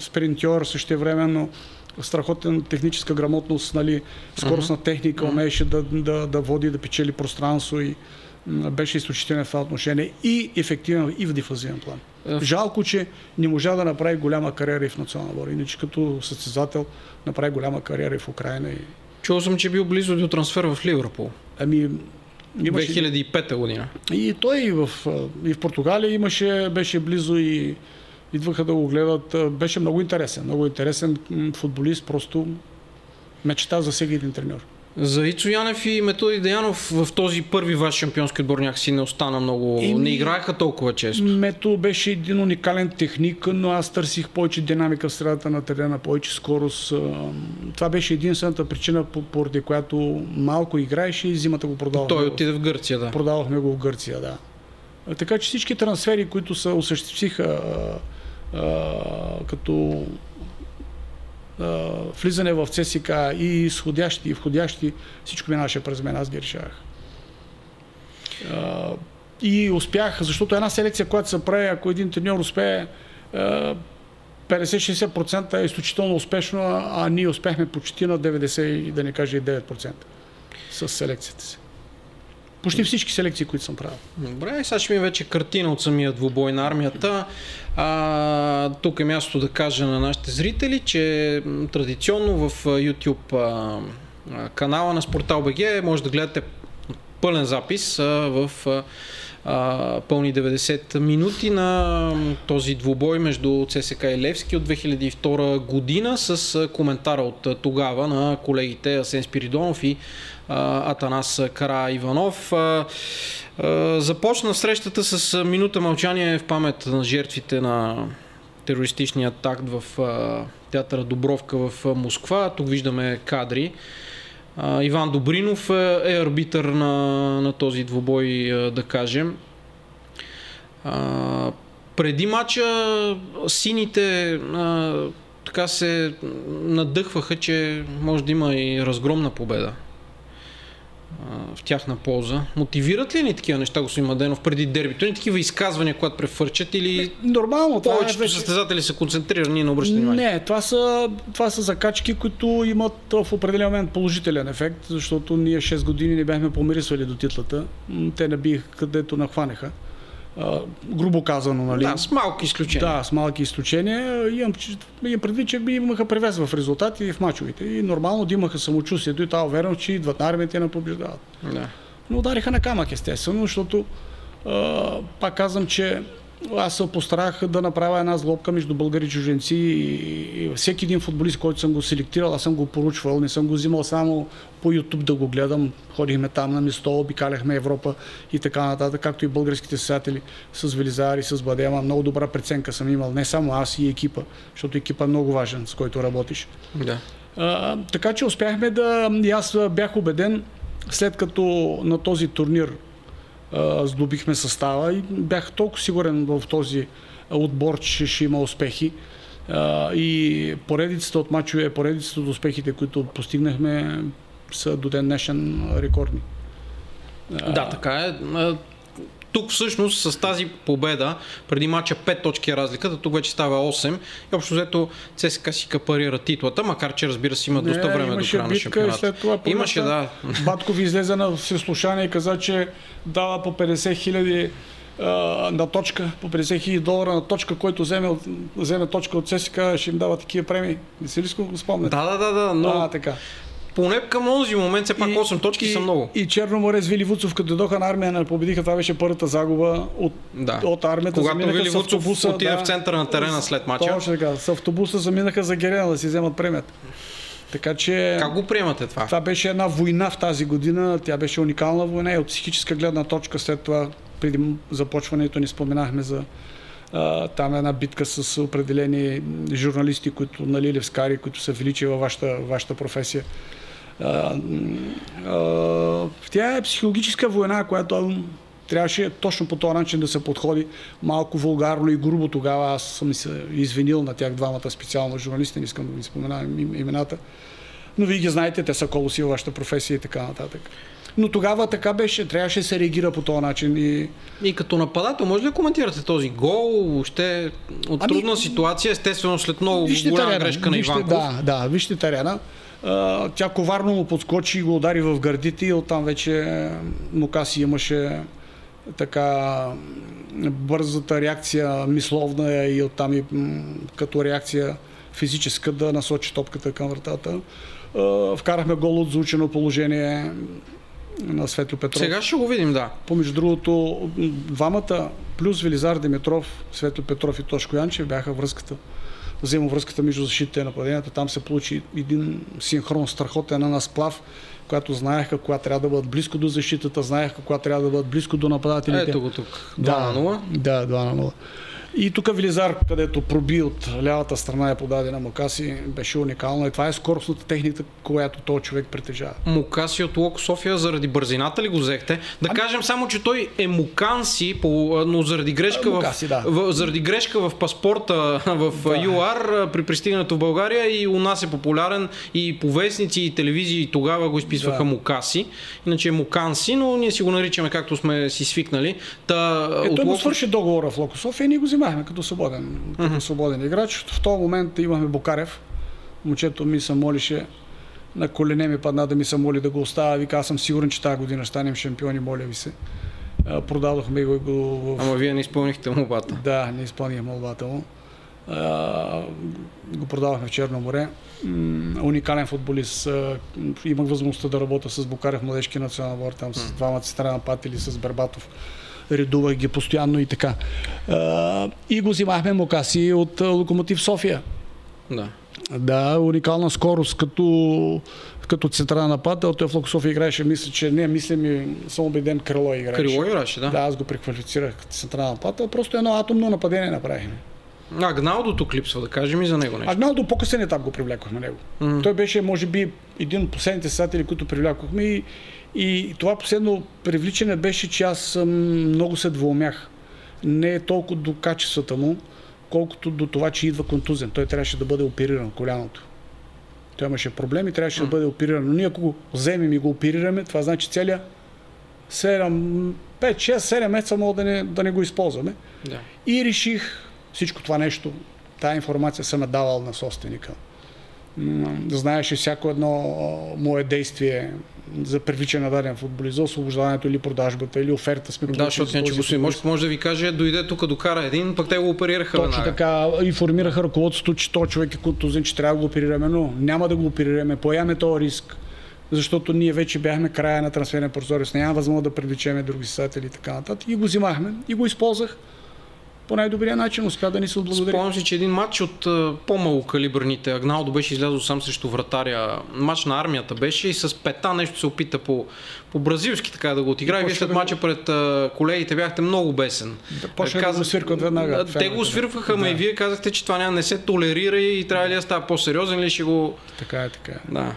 спринтьор също времено страхотен техническа грамотност, нали, скоростна техника, умееше да, да, да води, да печели пространство и беше изключителен в това отношение и ефективен и в дифузивен план. Uh-huh. Жалко, че не можа да направи голяма кариера и в национална бор. Иначе като състезател направи голяма кариера и в Украина. И... Чувал съм, че бил близо до трансфер в Ливърпул. Ами, имаше... 2005 година. И той и в, и в Португалия имаше, беше близо и идваха да го гледат. Беше много интересен. Много интересен футболист, просто мечта за всеки един треньор. За Ицо Янев и Методи Деянов в този първи ваш шампионски отбор някакси не остана много, и, не играеха толкова често. Мето беше един уникален техник, но аз търсих повече динамика в средата на терена, повече скорост. Това беше единствената причина, поради която малко играеше и зимата го продавахме. Той отиде в Гърция, да. Продавахме го в Гърция, да. Така че всички трансфери, които се осъществиха като а, влизане в ЦСК и изходящи и входящи, всичко минаваше през мен, аз ги решавах. А, и успях, защото една селекция, която се прави, ако един треньор успее, 50-60% е изключително успешно, а ние успяхме почти на 90, да не кажа и 9% с селекцията си. Почти всички селекции, които съм правил. Добре, сега ще ми вече картина от самия двубой на армията. А, тук е място да кажа на нашите зрители, че традиционно в YouTube а, канала на Спортал БГ може да гледате пълен запис а, в а, пълни 90 минути на този двубой между ЦСК и Левски от 2002 година с коментара от тогава на колегите Асен Спиридонов и Атанас Кара Иванов. Започна срещата с минута мълчание в памет на жертвите на терористичния атак в театъра Добровка в Москва. Тук виждаме кадри. Иван Добринов е арбитър на, на този двубой, да кажем. Преди матча сините така се надъхваха, че може да има и разгромна победа в тяхна полза. Мотивират ли ни такива неща, господин Маденов, преди дербито? Ни такива изказвания, когато префърчат или Нормално, повечето е състезатели са концентрирани и не обръщат внимание? Не, това са, това са закачки, които имат в определен момент положителен ефект, защото ние 6 години не бяхме помирисвали до титлата. Те не биха където нахванеха. А, грубо казано, нали? Да, с малки изключения. Да, с малки изключения. Имам, имам предвид, че би имаха превес в резултати и в мачовете. И нормално да имаха самочувствието и тази увереност, че идват на армията и на побеждават. Да. Но удариха на камък, естествено, защото а, пак казвам, че аз се постарах да направя една злобка между българи и чуженци и, всеки един футболист, който съм го селектирал, аз съм го поручвал, не съм го взимал само по YouTube да го гледам. Ходихме там на место, обикаляхме Европа и така нататък, както и българските съседатели с Велизар и с Бадема. Много добра преценка съм имал, не само аз и екипа, защото екипа е много важен, с който работиш. Да. А, така че успяхме да... И аз бях убеден, след като на този турнир сдобихме състава и бях толкова сигурен в този отбор, че ще има успехи. И поредицата от мачове, поредицата от успехите, които постигнахме, са до ден днешен рекордни. Да, така е. Тук всъщност с тази победа, преди мача 5 точки е разликата, тук вече става 8 и общо взето ЦСКА си капарира титлата, макар че разбира се има доста време до края на шампионата. след това Имаше, да. Батков излезе на всеслушание и каза, че дава по 50 хиляди на точка, по 50 хиляди долара на точка, който вземе, вземе точка от ССК, ще им дава такива премии. Не си ли го спомняте? Да, да, да, да, но А, така. Поне към онзи момент все пак 8 точки и, са много. И Черноморе с Вили Вуцов, като дойдоха на армия, не победиха, това беше първата загуба от, Да. от армията. Когато Вили Вуцов автобуса, отиде в центъра на терена след мача. Точно така, с автобуса заминаха за Герена да си вземат премията. Така че... Как го приемате това? Това беше една война в тази година, тя беше уникална война и от психическа гледна точка след това, преди започването ни споменахме за а, там една битка с определени журналисти, които нали, левскари, които са величи във вашата, вашата професия. А, а, тя е психологическа война, която трябваше точно по този начин да се подходи малко вулгарно и грубо тогава. Аз съм се извинил на тях двамата специално журналисти, не искам да ви споменавам им- имената. Но вие ги знаете, те са колоси във вашата професия и така нататък. Но тогава така беше, трябваше да се реагира по този начин и И като нападател, може ли да коментирате този гол? Въобще от Ами, трудна ситуация, естествено след много голяма терена, грешка на вижте, Иванков. Да, да, вижте терена. Тя коварно му подскочи и го удари в гърдите и оттам вече Мукаси имаше така бързата реакция, мисловна и оттам и като реакция физическа да насочи топката към вратата. Вкарахме гол от заучено положение на Светло Петров. Сега ще го видим, да. Помежду другото, двамата плюс Велизар Димитров, Светло Петров и Тошко Янчев бяха връзката, взаимовръзката между защитите и нападенията. Там се получи един синхрон страхотен на сплав, която знаеха кога трябва да бъдат близко до защитата, знаеха кога трябва да бъдат близко до нападателите. Ето го тук. 2 на 0. Да, 2 на 0. И тук Велизар, където проби от лявата страна е подадена Мукаси, беше уникално. И това е скоростната техника, която този човек притежава. Мукаси от Локо София заради бързината ли го взехте? Да Ами- кажем само, че той е Муканси, но заради грешка, Мукаси, в, да. в, заради грешка в паспорта в Да. ЮАР при пристигането в България и у нас е популярен и по вестници и телевизии тогава го изписваха Да. Мукаси, иначе е Муканси, но ние си го наричаме както сме си свикнали. Та, Е, от той му Локо- свърши договора в Локо София и ние го взимахме като свободен, като свободен играч. В този момент имахме Бокарев. Момчето ми се молише на колене ми падна да ми се моли да го оставя. Вика, аз съм сигурен, че тази година ще станем шампиони, моля ви се. А, Продадохме го, и го в... Ама вие не изпълнихте молбата. Да, не изпълних молбата му. А, го продавахме в Черно море. М, уникален футболист. А, Имах възможността да работя с Букарев, младежки национален отбор, там с двамата страна нападатели, с Бербатов. Редувах ги постоянно и така. А, и го взимахме Мокаси от а, Локомотив София. Да. Да, уникална скорост като, като централен нападател. Той в Локо София играеше, мисля, че не, мисля ми, съм убеден, крило играеше. Крило играше, да. Да, аз го преквалифицирах като централен нападател. Просто едно атомно нападение направихме. Агналдо тук липсва, да кажем и за него нещо. Агналдо по-късен етап го привлякохме него. Мгм. Той беше, може би, един от последните състезатели, които привлякохме и, и това последно привличане беше, че аз съм, много се двоумях. Не е толкова до качествата му, колкото до това, че идва контузен. Той трябваше да бъде опериран коляното. Той имаше проблеми, трябваше да бъде опериран. Но ние ако го вземем и го оперираме, това значи целият 7, 5, 6, 7 месеца мога да не, да не го използваме. Да. И реших всичко това нещо, тая информация съм я давал на собственика. Знаеше всяко едно мое действие, за привличане на даден футболист, за освобождаването или продажбата, или оферта сме Да, защото не, че господин може, може да ви каже, дойде тук докара един, пък те го оперираха Точно веднага. така, информираха ръководството, че то човек е контузен, че трябва да го оперираме, но няма да го оперираме, поемаме този риск, защото ние вече бяхме края на трансферния прозорец, няма възможност да привлечеме други състезатели и така нататък. И го взимахме и го използвах по най-добрия начин, успя да ни се отблагодари. Спомням си, че един матч от а, по-малокалибърните, Агналдо беше излязъл сам срещу вратаря, матч на армията беше и с пета нещо се опита по, по бразилски така да го отиграе. Вие почна след да мача пред колегите бяхте много бесен. Да, почна да го свиркват веднага, Те го свиркваха, Да. и вие казахте, че това няма, не се толерира и трябва ли да става по-сериозен или ще го... Така е, така е. Да.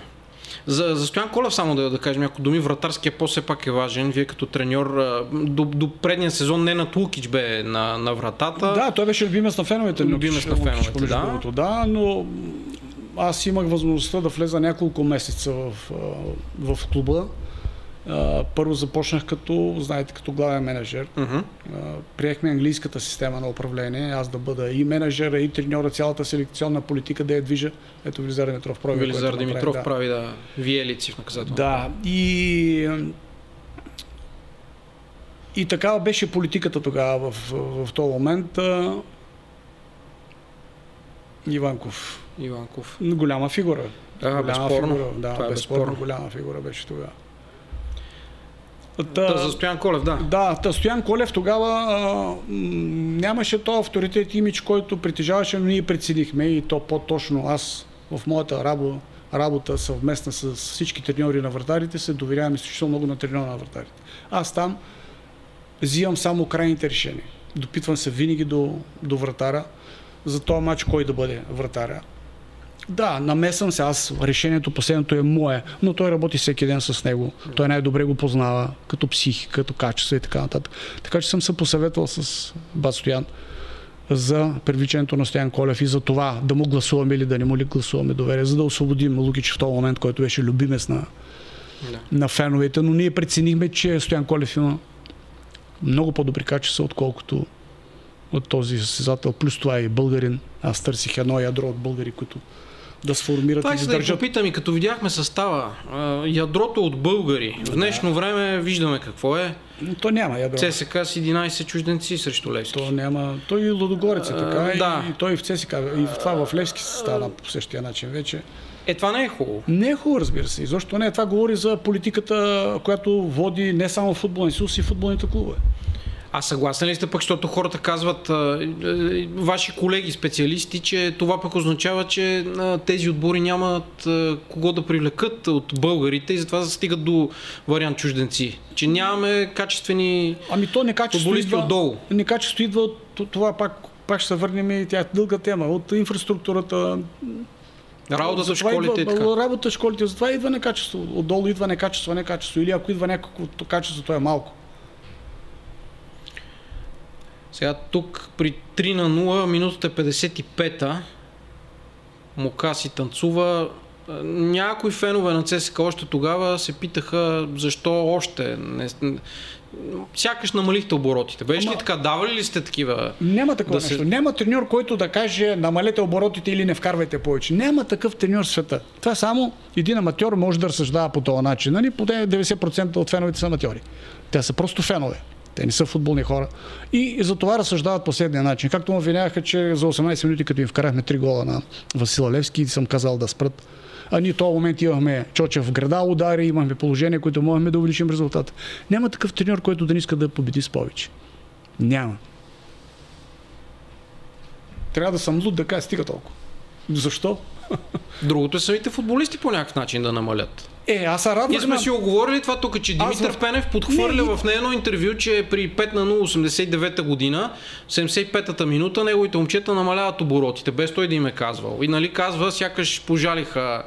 За, за Стоян Колев само да, да кажем някои думи. Вратарския пост все пак е важен. Вие като треньор до, до предния сезон не на Лукич бе на, на вратата. Да, той беше любимец на феновете. Любимец на феновете, Лукич, да. другото, да, но аз имах възможността да влеза няколко месеца в, в клуба. Първо започнах като, знаете, като главен менеджер. А, Приехме английската система на управление, аз да бъда и менеджера, и треньора, цялата селекционна политика да я движа. Ето Велизар Димитров прави. Велизар Димитров да. прави да виелици в наказателно. Да, и, и такава беше политиката тогава в, в, в този момент. А, Иванков. Иванков. Голяма фигура. Да, голяма безспорно. Фигура. Да, Това е безспорно безспорно. голяма фигура беше тогава. Та, за Стоян Колев, да. Да, та Стоян Колев тогава а, нямаше то авторитет имидж, който притежаваше, но ние преценихме и то по-точно аз в моята работа, работа съвместна с всички треньори на вратарите се доверявам изключително много на треньора на вратарите. Аз там взимам само крайните решения. Допитвам се винаги до, до вратара за този матч кой да бъде вратаря. Да, намесвам се, аз решението последното е мое, но той работи всеки ден с него. Той най-добре го познава като психика, като качество и така нататък. Така че съм се посъветвал с Бат Стоян за привличането на Стоян Колев и за това да му гласуваме или да не му ли гласуваме доверие, за да освободим Лукич в този момент, който беше любимец на, Да. на феновете, но ние преценихме, че Стоян Колев има много по-добри качества, отколкото от този състезател. Плюс това е и българин. Аз търсих едно ядро от българи, които да сформират Това и да държат. попитам и като видяхме състава, а, ядрото от българи. В днешно време виждаме какво е. Но То няма ядро. ЦСК с 11 чужденци срещу Левски. То няма. Той и Лудогорец е А, така. да. И, и той в ЦСК. И в това в Левски се стана по същия начин вече. Е, това не е хубаво. Не е хубаво, разбира се. И защо не? Това говори за политиката, която води не само футболния съюз и футболните клубове. А съгласен ли сте пък, защото хората казват, ваши колеги специалисти, че това пък означава, че тези отбори нямат кого да привлекат от българите и затова стигат до вариант чужденци. Че нямаме качествени Ами то некачество идва, отдолу. некачество идва от това пак, пак ще се върнем и тя е дълга тема. От инфраструктурата. Работа за школите и идва, така. Работа в школите. Затова идва некачество. Отдолу идва некачество, некачество. Или ако идва някакво качество, то е малко. Сега тук при 3 на 0, минутата е 55-та. Мукаси танцува. А, Някои фенове на ЦСКА още тогава се питаха защо още. Не, сякаш намалихте оборотите. Беше ли така? Давали ли сте такива? Няма такова Да се- нещо. Няма треньор, който да каже намалете оборотите или не вкарвайте повече. Няма такъв треньор в света. Това само един аматьор може да разсъждава по този начин. Нали? Поне 90% от феновете са аматьори. Те са просто фенове. Те не са футболни хора. И за това разсъждават последния начин. Както му обвиняваха, че за 18 минути, като им вкарахме 3 гола на Васила Левски, съм казал да спрат. А ние в този момент имахме Чочев в града удари, имахме положение, които можем да увеличим резултата. Няма такъв треньор, който да не иска да победи с повече. Няма. Трябва да съм луд да кажа, стига толкова. Защо? Другото е самите футболисти по някакъв начин да намалят. Е, аз се радвах Ние сме си оговорили това тук, че Димитър в- Пенев подхвърля Не, в едно интервю, че при 5 на 0 89-та година, 75-та минута, неговите момчета намаляват оборотите, без той да им е казвал. И нали казва, сякаш пожалиха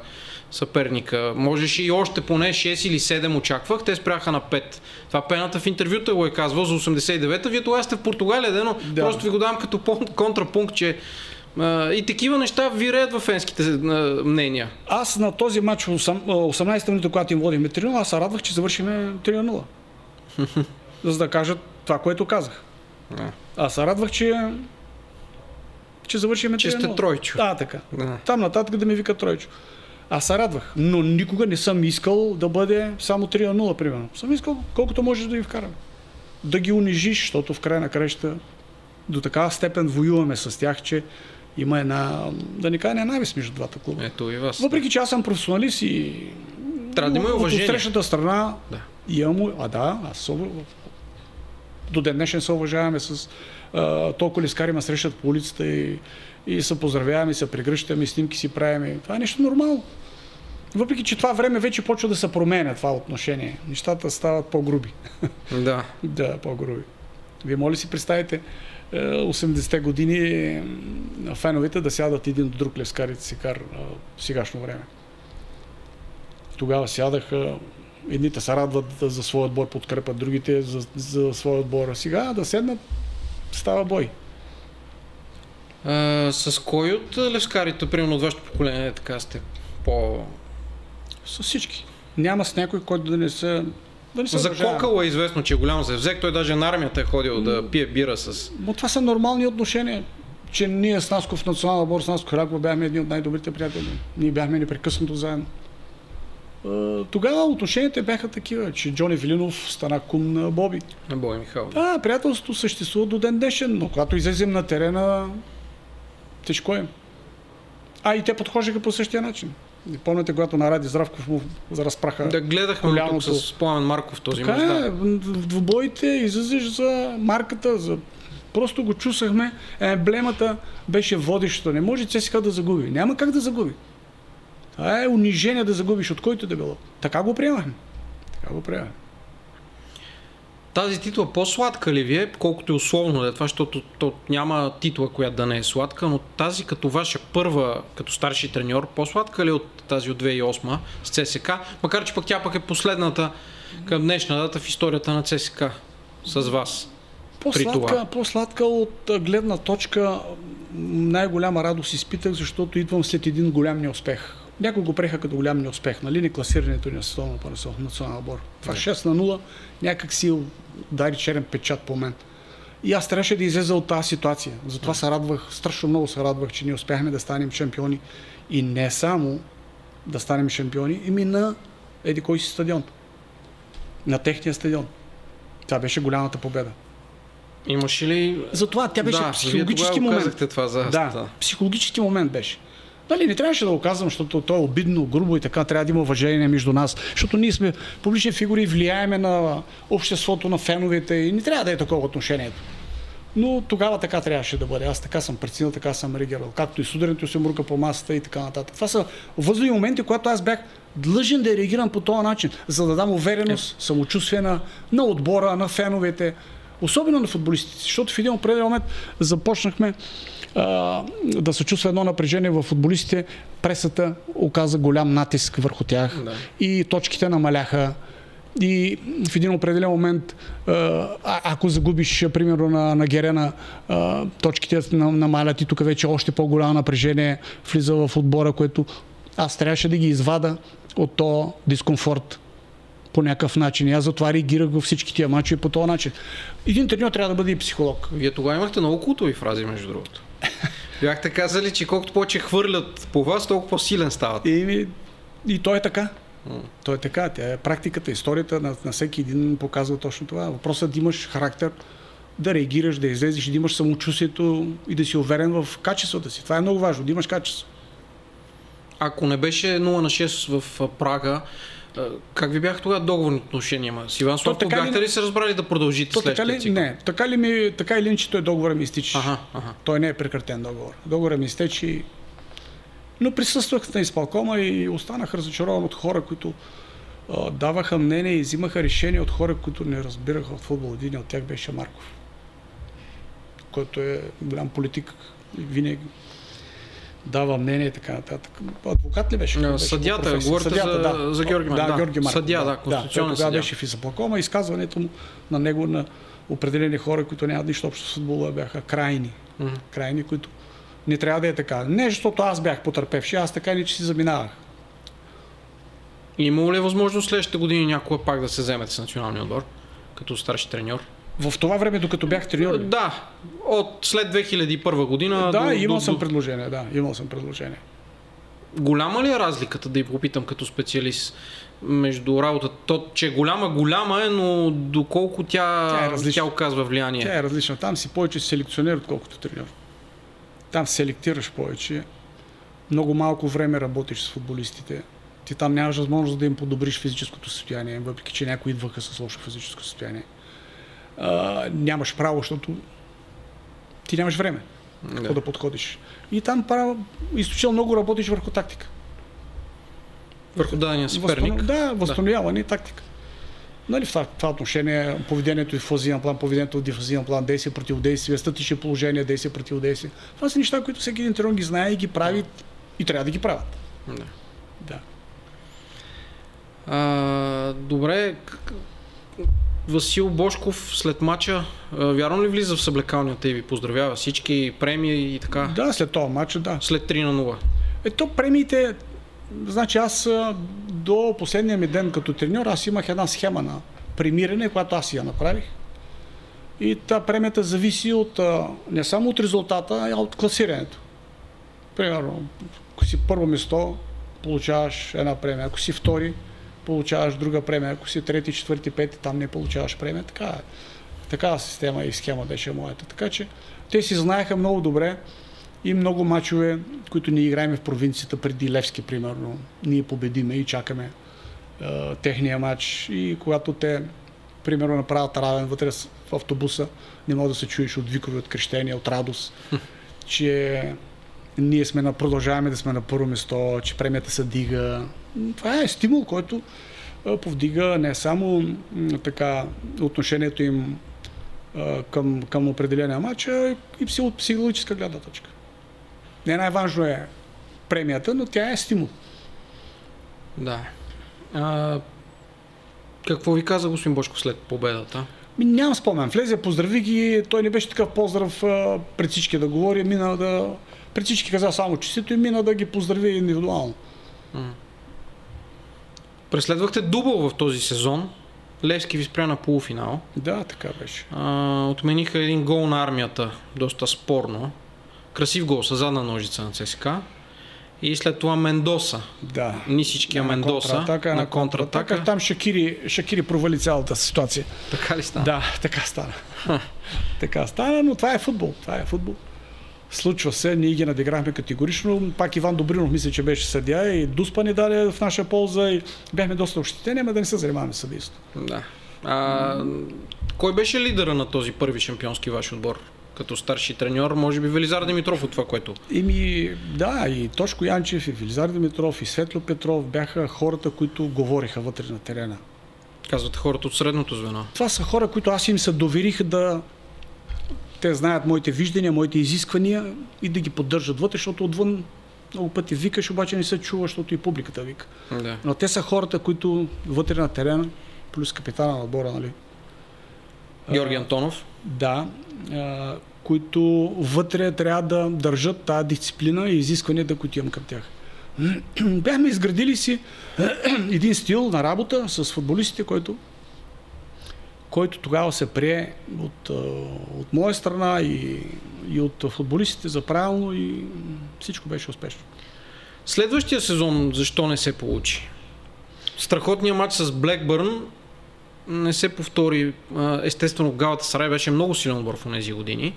съперника. Можеше и още поне 6 или 7 очаквах, те спряха на 5. Това Пената в интервюта го е казвал за 89-та. Вие тогава сте в Португалия, но Да. просто ви го давам като контрапункт, че а, и такива неща виреят в фенските а, мнения. Аз на този матч, в осам- 18-та минута, когато им водихме 3 аз се радвах, че завършиме 3 0 За да кажат това, което казах. Аз се радвах, че че завършиме 3 Че сте тройчо. Да, така. Да. Там нататък да ми вика тройчо. Аз се радвах, но никога не съм искал да бъде само 3 на 0, примерно. Съм искал колкото можеш да ги вкарам. Да ги унижиш, защото в края на краща до такава степен воюваме с тях, че има една, да не кажа ненавист между двата клуба. Ето и вас. Въпреки, че аз съм професионалист и Трябва да има и от уважение. срещната страна Да. имам, а да, аз съм, до ден днешен се уважаваме с а, толкова лискари ме срещат по улицата и, и се поздравяваме, се прегръщаме, снимки си правим. Това е нещо нормално. Въпреки, че това време вече почва да се променя това отношение. Нещата стават по-груби. Да. да, по-груби. Вие моля си представите е, 80-те години е, феновете да сядат един до друг левскар и да си кар е, в сегашно време. Тогава сядаха, едните се радват за своя отбор, подкрепят другите за, за своя отбор. А сега да седнат, става бой. А, с кой от левскарите, примерно от вашето поколение, така сте по... С всички. Няма с някой, който да не се да не се За. Кокъл е известно, че е голям зевзек. Той даже на армията е ходил да пие бира с... Но това са нормални отношения. Че ние с Наско в национална отбор, с Наско Хракова бяхме едни от най-добрите приятели. Ние бяхме непрекъснато заедно. Тогава отношенията бяха такива, че Джони Велинов стана кум на Боби. на Бой Михайлов. Да, приятелството съществува до ден днешен, но когато излезем на терена, тежко е. А и те подхождаха по същия начин. И помните, когато на Ради Здравков му разпраха. Да гледахме тук Коляното. с Пламен Марков този Така мач. е, Да. в двубоите излизаш за марката, за... просто го чусахме. Емблемата беше водеща. Не може ЦСКА да загуби. Няма как да загуби. Това е унижение да загубиш от който да било. Така го приемахме. Така го приемахме. Тази титла по-сладка ли ви е, колкото и условно е това, защото то няма титла, която да не е сладка, но тази като ваша първа, като старши треньор, по-сладка ли е от тази от 2008 с ЦСК, макар че пък тя пък е последната към днешна дата в историята на ЦСК с вас. По-сладка, по-сладка от гледна точка най-голяма радост изпитах, защото идвам след един голям неуспех. Някои го преха като голям неуспех, нали? Не класирането ни на световно първенство, национален отбор. Това Да. 6 на 0 някак си удари черен печат по мен. И аз трябваше да излеза от тази ситуация. Затова се радвах, страшно много се радвах, че ние успяхме да станем шампиони. И не само да станем шампиони, ими на еди кой си стадион. На техния стадион. Това беше голямата победа. Имаше ли... Затова тя беше да, психологически вие момент. казахте това за... Да, психологически момент беше. Нали, не трябваше да го казвам, защото то е обидно, грубо и така, трябва да има уважение между нас, защото ние сме публични фигури влияеме на обществото, на феновете и не трябва да е такова отношението. Но тогава така трябваше да бъде. Аз така съм преценил, така съм реагирал. Както и сударенето се мурка по масата и така нататък. Това са възлови моменти, когато аз бях длъжен да реагирам по този начин, за да дам увереност, самочувствие на, на отбора, на феновете, особено на футболистите. Защото в един определен момент започнахме да се чувства едно напрежение в футболистите. Пресата оказа голям натиск върху тях Да. и точките намаляха. И в един определен момент, а, ако загубиш, примерно на, на Герена, а, точките на- намалят и тук вече още по-голямо напрежение влиза в отбора, което аз трябваше да ги извада от то дискомфорт по някакъв начин. И аз затова реагирах във всички тия мачове по този начин. Един треньор трябва да бъде и психолог. Вие тогава имахте много култови фрази, между другото. Бяхте казали, че колкото повече хвърлят по вас, толкова по-силен стават. И, и то е така. То е така. Тя е практиката, историята на, на всеки един показва точно това. Въпросът е да имаш характер, да реагираш, да излезеш, да имаш самочувствието и да си уверен в качествата си. Това е много важно, да имаш качество. Ако не беше 0 на 6 в Прага, как ви бяха тогава договорни отношения? Ма? С Иван Славков така ли- бяхте ли се разбрали да продължите То така ли? цикъл? Не. Така ли ми, така или иначе той договора ми изтича. Ага, ага. Той не е прекратен договор. Договорът ми изтече. Но присъствах на изпълкома и останах разочарован от хора, които а, даваха мнение и взимаха решения от хора, които не разбираха от футбол. Един от тях беше Марков, който е голям политик винаги дава мнение и така нататък. Адвокат ли беше? А, Беше професия. говорите за- за Георги Марков. Да, Да, Георги Марков. съдия, да, конституционен тогава съдия. беше в изпълкома. Изказването му на него на определени хора, които нямат нищо общо с футбола, бяха крайни Мгм. крайни, които не трябва да е така. Не защото аз бях потърпевши, аз така или че си заминавах. Имало ли е възможност следващите години някога пак да се вземете с националния отбор, като старши треньор? В това време, докато бях треньор? Да, от след 2001 година да, до, имал до, съм предложение, да, имал съм предложение. голяма ли е разликата, да ви попитам като специалист, между работата? То, че голяма, голяма е, но доколко тя, Тя е тя, различна. тя оказва влияние? Тя е различна. Там си повече селекционер, отколкото тренер. Там селектираш повече. Много малко време работиш с футболистите. Ти там нямаш възможност да им подобриш физическото състояние, въпреки че някои идваха с лошо физическо състояние. А, нямаш право, защото ти нямаш време Да. да. да подходиш. И там право, изключително много работиш върху тактика. Върху дадения съперник. Възстанов... Да, възстановяване и тактика. Нали, в това, това отношение поведението и в фазиен план, поведението в дифазиен план, действие, противодействие, статични положения, действие, противодействие. Това са неща, които всеки един тренер ги знае и ги прави и трябва да ги правят. Да. Да. А, добре, Васил Бошков след мача, вярно ли влиза в съблекалнята и ви поздравява всички премии и така? да, след това матч, да. След 3 на 0. Ето премиите, значи аз до последния ми ден като треньор, аз имах една схема на премиране, която аз я направих. И та премията зависи от, не само от резултата, а от класирането. Примерно, ако си първо место, получаваш една премия. Ако си втори, получаваш друга премия. Ако си трети, четвърти, пети, там не получаваш премия. Така е. Такава система и схема беше моята. Така че те си знаеха много добре и много мачове, които ние играем в провинцията преди Левски, примерно. Ние победиме и чакаме е, техния матч. И когато те, примерно, направят равен вътре в автобуса, не мога да се чуеш от викове, от крещения, от радост, че ние сме на, продължаваме да сме на първо место, че премията се дига. Това е стимул, който повдига не само така отношението им към, към определения матч, а и психологическа гледна точка. Не най-важно е премията, но тя е стимул. Да. А, какво ви каза господин Бошков след победата? Ми, нямам спомен. Влезе, поздрави ги. Той не беше такъв поздрав пред всички да говори. Мина да... Пред всички каза само честито и мина да ги поздрави индивидуално. Преследвахте дубъл в този сезон. Левски ви спря на полуфинал. Да, така беше. А, отмениха един гол на армията, доста спорно. Красив гол с задна ножица на ЦСКА. И след това Мендоса. Да. Нисичкия Мендоса контратака, на контратака. Там Шакири, Шакири провали цялата ситуация. Така ли стана? Да, така стана. така стана, но това е футбол. Това е футбол. Случва се, ние ги надиграхме категорично. Пак Иван Добринов мисля, че беше съдия и Дуспа ни даде в наша полза и бяхме доста ощетени, ама да не се занимаваме с съдейство. Да. А, кой беше лидера на този първи шампионски ваш отбор? Като старши треньор, може би Велизар Димитров от това, което. Ими, да, и Тошко Янчев, и Велизар Димитров, и Светло Петров бяха хората, които говориха вътре на терена. Казвате хората от средното звено. Това са хора, които аз им се доверих да те знаят моите виждания, моите изисквания и да ги поддържат вътре, защото отвън много пъти викаш, обаче не се чува, защото и публиката вика. Да. Но те са хората, които вътре на терена, плюс капитана на отбора, нали? Георги Антонов. Да, а, които вътре трябва да държат тази дисциплина и изискванията, които имам към тях. Бяхме изградили си един стил на работа с футболистите, който, който тогава се прие от, от моя страна и, и от футболистите за правилно и всичко беше успешно. Следващия сезон защо не се получи? Страхотният матч с Блекбърн не се повтори. Естествено, Галата Сарай беше много силен отбор в тези години,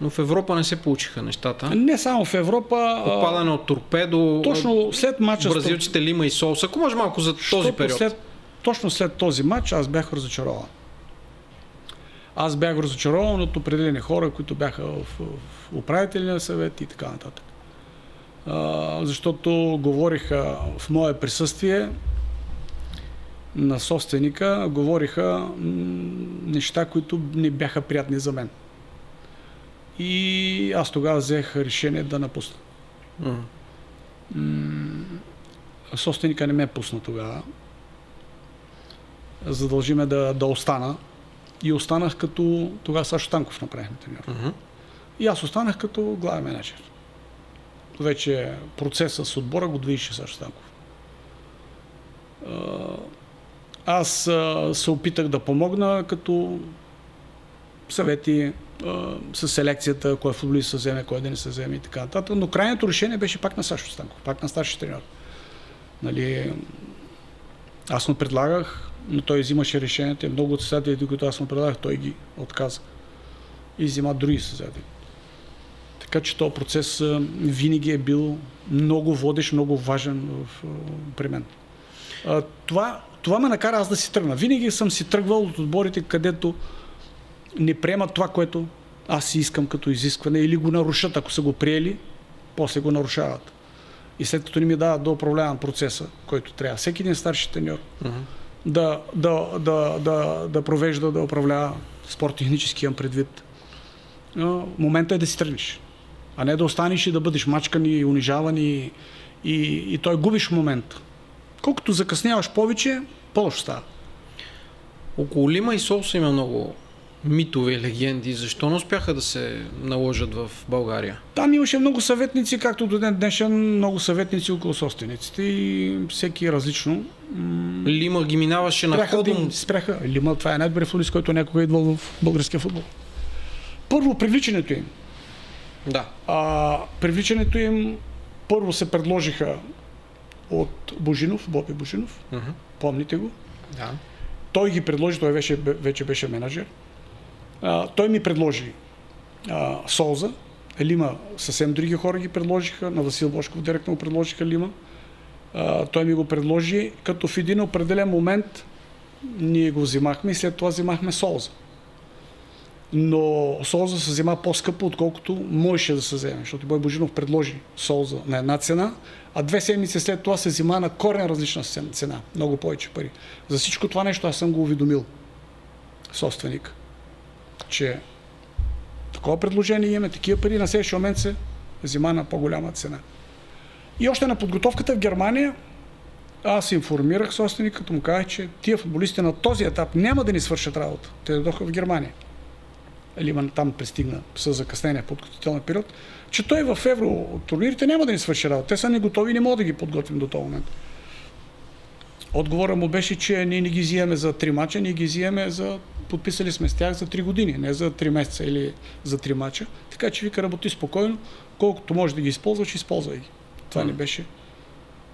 но в Европа не се получиха нещата. Не само в Европа, Попадане от торпедо, точно след матча с бразилците Лима и Солс. Ако може малко за този период. След, точно след този матч аз бях разочарован. Аз бях разочарован от определени хора, които бяха в, в управителния съвет и така нататък. А, защото говориха в мое присъствие на собственика, говориха неща, които не бяха приятни за мен. И аз тогава взех решение да напусна. М. собственика не ме пусна тогава. Задължи ме да, да остана. И останах като... Тогава Сашо Танков направихме треньор. Мгм. И аз останах като главен менеджер. Вече процеса с отбора го движеше Сашо Танков. А, Аз а, се опитах да помогна като съвети, с селекцията, кой футболист се вземе, кой да не се вземе и така нататък. Но крайното решение беше пак на Сашо Станков, пак на старши треньор. Нали, аз му предлагах, но той взимаше решението. Много от съседателите, които аз му предлагах, той ги отказа. И взима други съседатели. Така че този процес винаги е бил много водещ, много важен при мен. Това, това ме накара аз да си тръгна. Винаги съм си тръгвал от отборите, където не приемат това, което аз си искам като изискване или го нарушат, ако са го приели, после го нарушават. И след като не ми дават да управлявам процеса, който трябва. Всеки един старши треньор uh-huh. Да, да, да, да, да провежда, да управлява спорт технически имам предвид. Момента е да си тръгнеш. А не да останеш и да бъдеш мачкан и унижаван и, и, и той губиш момент. Колкото закъсняваш повече, по-лошо става. Около Лима и Солса има много митове и легенди. Защо не успяха да се наложат в България? Там имаше много съветници, както до ден днешен, много съветници около собствениците и всеки различно. Лима ги минаваше на ходом. Спряха. Лима, това е най-добрият футболист, който някога е идвал в българския футбол. Първо, привличането им. Да. А, привличането им първо се предложиха от Божинов, Боби Божинов. Uh-huh. Помните го? Да. Той ги предложи, той вече, вече беше менеджер. Той ми предложи а, Солза, Лима съвсем други хора ги предложиха, на Васил Бошков директно го предложиха Лима. А, той ми го предложи, като в един определен момент ние го взимахме и след това взимахме Солза. Но Солза се взема по-скъпо, отколкото можеше да се вземе, защото Бой Божинов предложи Солза на една цена, а две седмици след това се взима на корен различна цена, много повече пари. За всичко това нещо аз съм го уведомил собственик че такова предложение имаме, такива пари, на следващия момент се взима на по-голяма цена. И още на подготовката в Германия аз информирах собственик, като му казах, че тия футболисти на този етап няма да ни свършат работа. Те дойдоха в Германия. Или там пристигна с закъснение в подготвителния период, че той в евро турнирите няма да ни свърши работа. Те са не готови и не могат да ги подготвим до този момент. Отговорът му беше, че ние не ги взимаме за три мача, ние ги взимаме за подписали сме с тях за 3 години, не за 3 месеца или за 3 мача. Така че вика работи спокойно, колкото можеш да ги използваш, използвай ги. Това не беше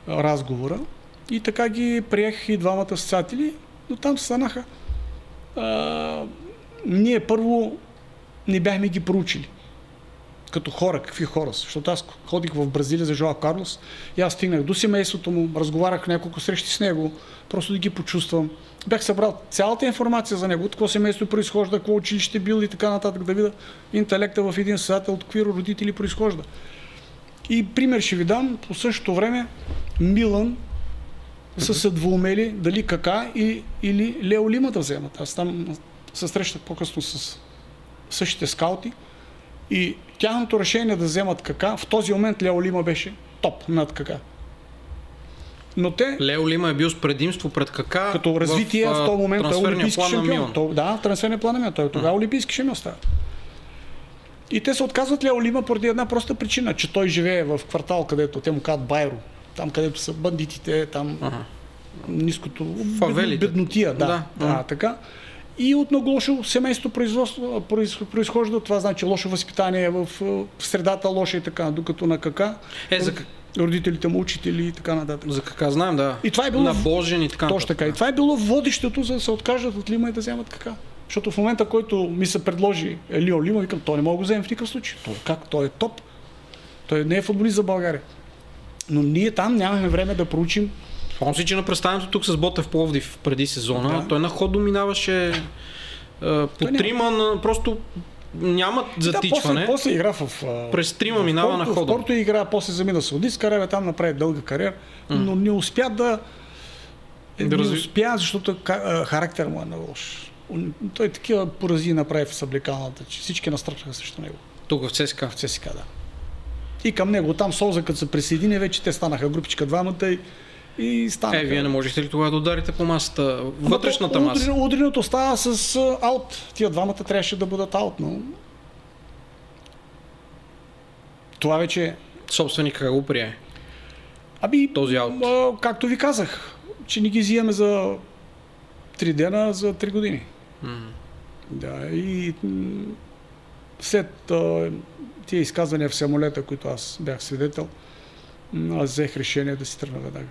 разговора. И така ги приех и двамата асоциатели, но там станаха. А, ние първо не бяхме ги проучили като хора, какви хора са. Защото аз ходих в Бразилия за Жоа Карлос и аз стигнах до семейството му, разговарях няколко срещи с него, просто да ги почувствам. Бях събрал цялата информация за него, от какво семейство произхожда, какво училище бил и така нататък, да видя интелекта в един създател, от какви родители произхожда. И пример ще ви дам, по същото време Милан са се двоумели дали Кака и, или Лео Лима да вземат. Аз там се срещах по-късно с същите скаути и тяхното решение да вземат Кака, в този момент Лео Лима беше топ над Кака. Но те... Лео Лима е бил с предимство пред Кака. Като развитие в, в този момент е олимпийски шампион. То, да, трансферния план на Милан. Той тогава олимпийски шампион става. И те се отказват Лео Лима поради една проста причина, че той живее в квартал, където те му казват Байро. Там, където са бандитите, там ага. ниското... Фавелите. Беднотия, да. да, да, да така. И от много лошо семейство производство, произхожда. Това значи лошо възпитание в, в средата, лошо и така, докато на кака. Е, за, родителите му, учители и така нататък. За кака знаем, да. И това е било. На Божен и така. Точно така. И това е било водещето, за да се откажат от Лима и да вземат кака. Защото в момента, който ми се предложи Елио Лима, викам, той не мога да го вземе в никакъв случай. Той, как? Той е топ. Той не е футболист за България. Но ние там нямахме време да проучим. Спомням си, че на представянето тук с Ботев Пловдив преди сезона, да. той на ход доминаваше по трима, на, просто нямат затичване. Да, после, после игра в... През трима минава на хода. В Порто игра, после замина Саудитска Аравия, там направи дълга кариера, mm. но не успя да... да не успя, защото характер му е на лош. Той такива порази направи в съблекалната, че всички настръчаха срещу него. Тук в ЦСКА? В ЦСКА, да. И към него там Солза, като се присъедини, вече те станаха групичка двамата и и стана. Е, вие не можете ли тогава да ударите по масата, вътрешната маса? Удренето става с аут. Тия двамата трябваше да бъдат аут, но това вече... Собственика как го прие? Аби, този аут. А, както ви казах, че ни ги взимаме за 3 дена, за 3 години. Mm. Да, и след а, тия изказвания в самолета, които аз бях свидетел, аз взех решение да си тръгна веднага.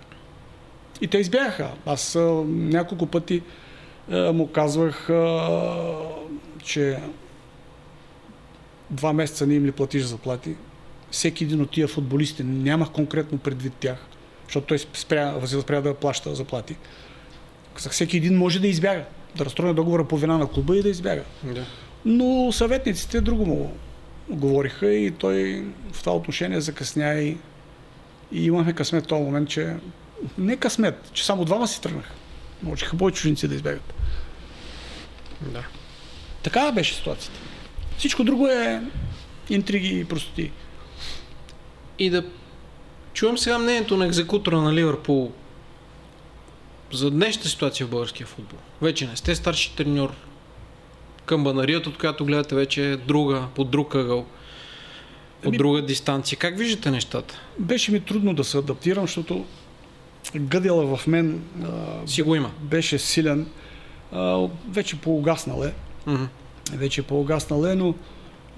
И те избягаха. Аз а, няколко пъти а, му казвах, а, че два месеца не им ли платиш заплати. Всеки един от тия футболисти, нямах конкретно предвид тях, защото той спря, спря да плаща заплати. Всеки един може да избяга, да разстрои договора по вина на клуба и да избяга. Да. Но съветниците друго му говориха и той в това отношение закъсня и, и имахме късмет в този момент, че не късмет, че само двама си тръгнаха. Можеха бой чужинци да избягат. Да. Така беше ситуацията. Всичко друго е интриги и простоти. И да чувам сега мнението на екзекутора на Ливърпул за днешната ситуация в българския футбол. Вече не сте старши треньор. Камбанарията, от която гледате вече е друга, под друг ъгъл, от друга дистанция. Как виждате нещата? Беше ми трудно да се адаптирам, защото гъдела в мен а, Си го има. беше силен. А, вече по-угаснал е. Мгм. вече по-угаснал е, но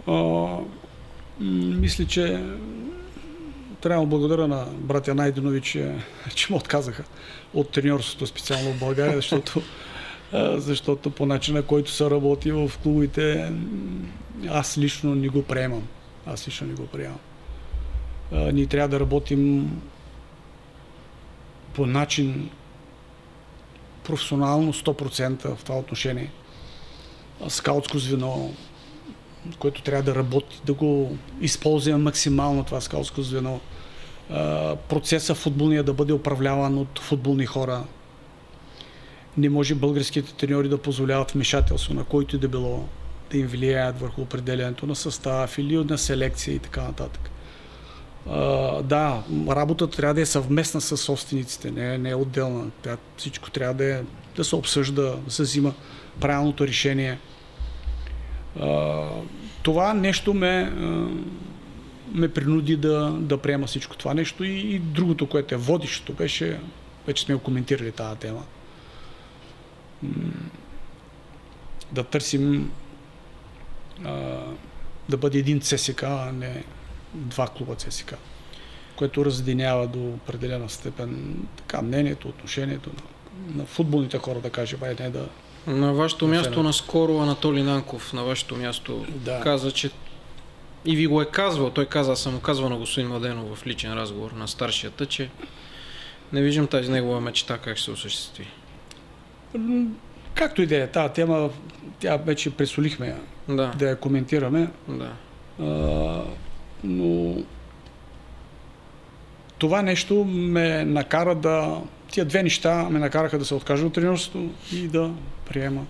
а, м- мисля, че трябва да благодаря на братя Найденович, че, че му отказаха от треньорството специално в България, защото, защото по начина, който се работи в клубите, аз лично не го приемам. Аз лично не го приемам. Ние трябва да работим по начин професионално 100% в това отношение скаутско звено, което трябва да работи, да го използваме максимално това скаутско звено. Процеса футболния да бъде управляван от футболни хора. Не може българските треньори да позволяват вмешателство на който и да било да им влияят върху определенето на състав или на селекция и така нататък. Да, работата трябва да е съвместна с собствениците, не, не е отделна. Тя, всичко трябва да, е, да се обсъжда, да се взима правилното решение. А, това нещо ме, а, ме принуди да, да приема всичко това нещо и, и другото, което е водещото, беше, вече сме коментирали тази тема, да търсим а, да бъде един ЦСК, а не два клуба ЦСК, което разединява до определена степен така, мнението, отношението на, на футболните хора, да кажем, а не да, На вашето На място наскоро Анатолий Нанков на вашето място Да. каза, че и ви го е казвал, той каза, аз съм му казвал на господин Младенов в личен разговор на старшията, че не виждам тази негова мечта как ще се осъществи. Както и да е тази тема, тя вече пресолихме Да, да я коментираме, да. а, но това нещо ме накара да... Тия две неща ме накараха да се откажа от тренерството и да приема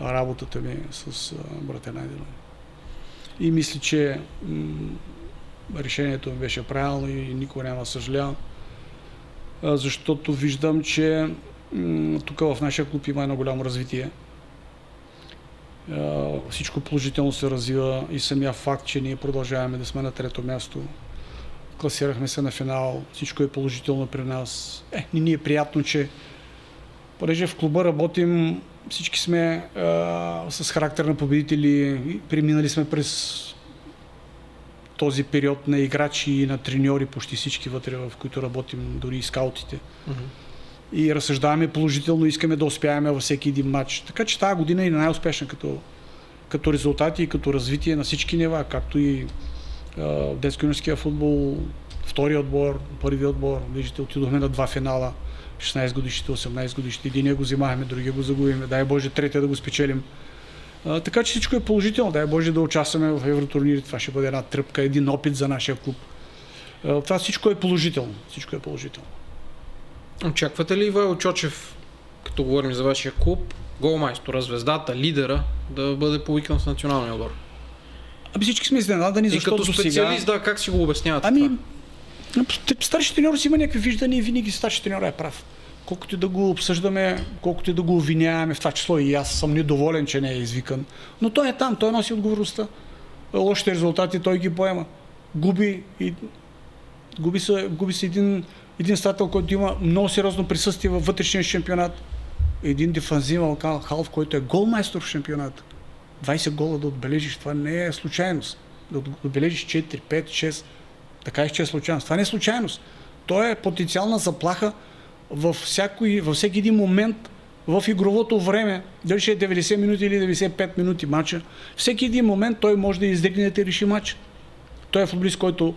работата ми с а, брата Найденов. И мисля, че решението ми беше правилно и никога няма съжалявам, защото виждам, че тук в нашия клуб има едно голямо развитие. Всичко положително се развива и самия факт, че ние продължаваме да сме на трето място. Класирахме се на финал, всичко е положително при нас. Е, не ни е приятно, че понеже в клуба работим, всички сме а, с характер на победители, преминали сме през този период на играчи и на треньори, почти всички вътре, в които работим, дори и скаутите Мгм. И разсъждаваме положително, искаме да успяваме във всеки един матч. Така че тази година е най-успешна като, като резултати и като развитие на всички нива, както и детско-юношеския футбол, втория отбор, първи отбор. Виждате, отидохме на два финала. 16 годишните, 18 годишните. Единия го взимахме, другия го загубиме. Дай Боже, третия да го спечелим. А, така че всичко е положително. Дай Боже да участваме в евротурнири. Това ще бъде една тръпка, един опит за нашия клуб. А, това всичко е положително. Всичко е положително. Очаквате ли Ивайло Чочев, като говорим за вашия клуб, голмайстора, звездата, лидера, да бъде повикан в националния отбор? Ами всички сме изненадани, И защото като до сега... специалист, да, как си го обяснявате Ами, това? старши треньор си има някакви виждания и винаги старши треньор е прав. Колкото и да го обсъждаме, колкото и да го обвиняваме, в това число и аз съм недоволен, че не е извикан. Но той е там, той носи отговорността. Лошите резултати той ги поема. Губи и губи се, губи се един, един стател, който има много сериозно присъствие във вътрешния шампионат. Един дефанзивен халф, който е голмайстор в шампионата. 20 гола да отбележиш, това не е случайност. Да отбележиш 4, 5, 6, така че е случайност. Това не е случайност. То е потенциална заплаха във, всякой, във всеки един момент в игровото време, дали ще е 90 минути или 95 минути матча, всеки един момент той може да издригне да реши матча. Той е футболист, който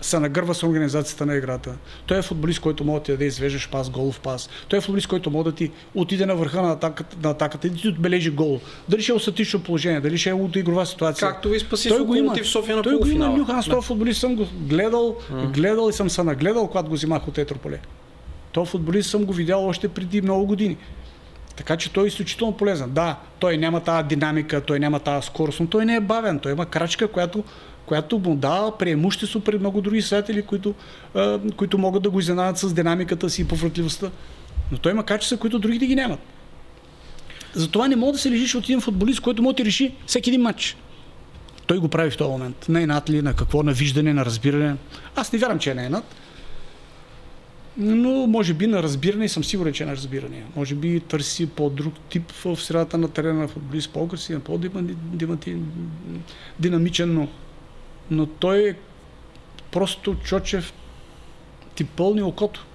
се нагърва с организацията на играта. Той е футболист, който може да ти даде извеждаш пас, голов пас. Той е футболист, който може да ти отиде на върха на атаката, на атаката и да ти отбележи гол. Дали ще е статично положение, дали ще е от игрова ситуация. Както ви спаси той го има. в София на Той го има Нюхан, този футболист съм го гледал, mm. гледал и съм се нагледал, когато го взимах от Етрополе. Той футболист съм го видял още преди много години. Така че той е изключително полезен. Да, той няма тази динамика, той няма тази скорост, но той не е бавен. Той има крачка, която която му дава преимущество пред много други съятели, които, а, които могат да го изненадат с динамиката си и повратливостта. Но той има качества, които другите ги нямат. Затова не мога да се лежиш от един футболист, който може да реши всеки един матч. Той го прави в този момент. Не е над ли, на какво, на виждане, на разбиране. Аз не вярвам, че е не е над. Но може би на разбиране съм сигурен, че е на разбиране. Може би търси по-друг тип в средата на терена на футболист, по-красивен, по-динамичен, но но той е просто Чочев ти пълни окото.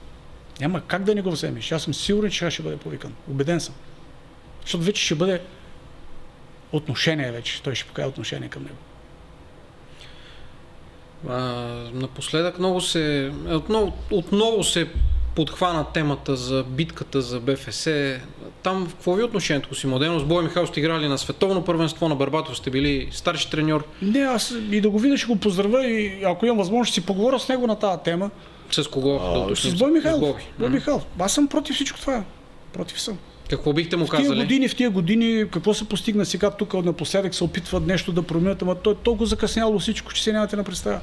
Няма как да не го вземеш. Аз съм сигурен, че ще бъде повикан. Убеден съм. Защото вече ще бъде отношение вече. Той ще покаже отношение към него. А, напоследък много се, отново, отново се подхвана темата за битката за БФС. Там в какво ви е отношението си Младено? С Боя Михаил сте играли на световно първенство, на Барбатов сте били старши треньор. Не, аз и да го видя ще го поздравя и ако имам възможност ще си поговоря с него на тази тема. С кого? А, да с Бой Михайлов. Бой mm-hmm. Михайлов. Аз съм против всичко това. Против съм. Какво бихте му казали? В тия години, в тия години, какво се постигна сега тук напоследък, се опитват нещо да променят, ама той е толкова закъсняло всичко, че се нямате на представа.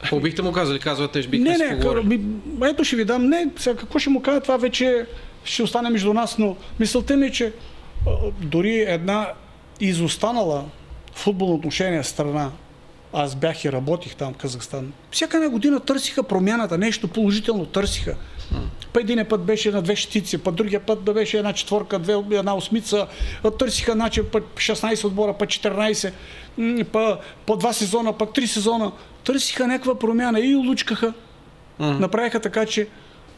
Какво бихте му казали? Казвате, бихме не, не, ми, ето ще ви дам. Не, сега какво ще му кажа, това вече ще остане между нас, но мисълта ми е, че дори една изостанала футболно отношение страна, аз бях и работих там в Казахстан, всяка една година търсиха промяната, нещо положително търсиха. Па един път беше на две щици, па другия път да беше една четворка, две, една осмица. Търсиха начин път 16 отбора, па 14, па, по два сезона, пък три сезона. Търсиха някаква промяна и лучкаха. Mm. Направиха така, че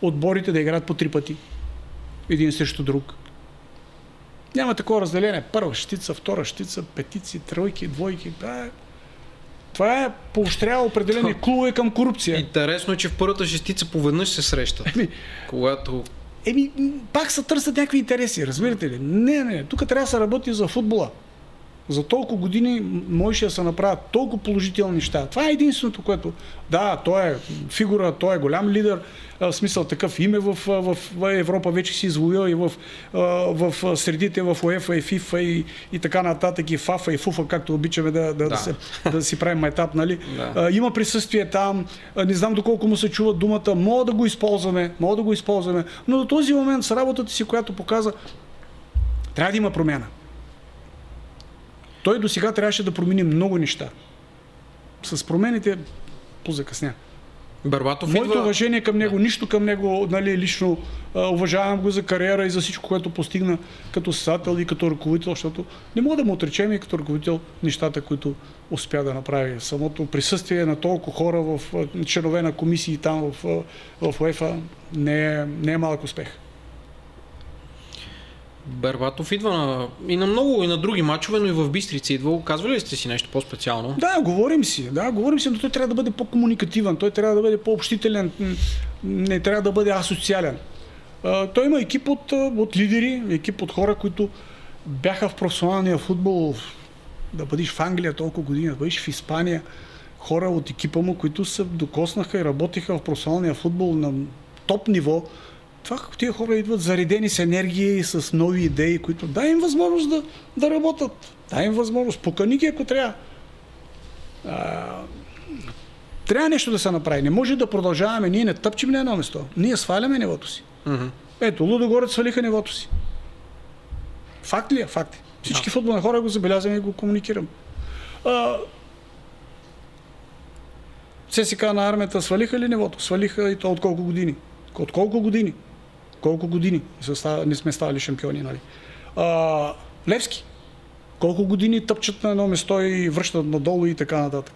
отборите да играят по три пъти. Един срещу друг. Няма такова разделение. Първа щица, втора щица, петици, тройки, двойки. Да, това е поощрява определени клубове към корупция. Интересно е, че в първата шестица поведнъж се срещат. Еми, когато... Еми, пак се търсят някакви интереси, разбирате ли? Не, не, тук трябва да се работи за футбола. За толкова години можеше да се направят толкова положителни неща. Това е единственото, което... Да, той е фигура, той е голям лидер, в смисъл такъв име в, в, в Европа вече си извоил и в, в средите в УЕФА и ФИФА и, и така нататък и ФАФА и ФУФА, както обичаме да, да, да. да, се, да си правим етап, нали? Да. Има присъствие там, не знам доколко му се чува думата, мога да го използваме, мога да го използваме, но до този момент с работата си, която показа, трябва да има промяна. Той до сега трябваше да промени много неща. С промените позакъсня. Барбатов Моето идва... уважение към него, да. нищо към него, нали, лично а, уважавам го за кариера и за всичко, което постигна като създател и като ръководител, защото не мога да му отречем и като ръководител нещата, които успя да направи. Самото присъствие на толкова хора в членове на комисии там в, в УЕФА не е, не е малък успех. Бербатов идва на, и на много, и на други матчове, но и в Бистрица идва. Казвали ли сте си нещо по-специално? Да, говорим си. Да, говорим си, но той трябва да бъде по-комуникативен, той трябва да бъде по-общителен, не трябва да бъде асоциален. Той има екип от, от лидери, екип от хора, които бяха в професионалния футбол, да бъдеш в Англия толкова години, да бъдеш в Испания, хора от екипа му, които се докоснаха и работиха в професионалния футбол на топ ниво, това тия хора идват заредени с енергия и с нови идеи, които дай им възможност да, да работят. Дай им възможност. Покани ги, ако трябва. А, трябва нещо да се направи. Не може да продължаваме. Ние не тъпчем на едно место. Ние сваляме нивото си. Mm-hmm. Ето, Лудогорец свалиха нивото си. Факт ли е? Факт. Всички yeah. футболни хора го забелязваме и го комуникирам. А, ССК на армията свалиха ли нивото? Свалиха и то от колко години? От колко години? Колко години не сме ставали шампиони. Нали? А, Левски. Колко години тъпчат на едно место и връщат надолу и така нататък.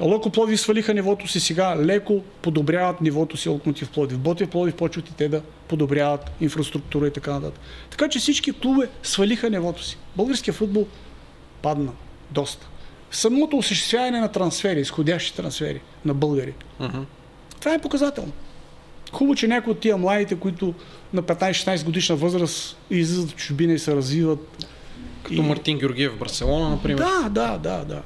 Локо Пловдив свалиха нивото си сега, леко подобряват нивото си Локомотив Пловдив. Ботев Пловдив почват и те да подобряват инфраструктура и така нататък. Така че всички клубове свалиха нивото си. Българския футбол падна доста. Самото осъществяване на трансфери, изходящи трансфери на българи. Uh-huh. Това е показателно. Хубаво, че някои от тия младите, които на 15-16 годишна възраст излизат в чужбина и се развиват. Като и... Мартин Георгиев в Барселона, например. Да, да, да, да.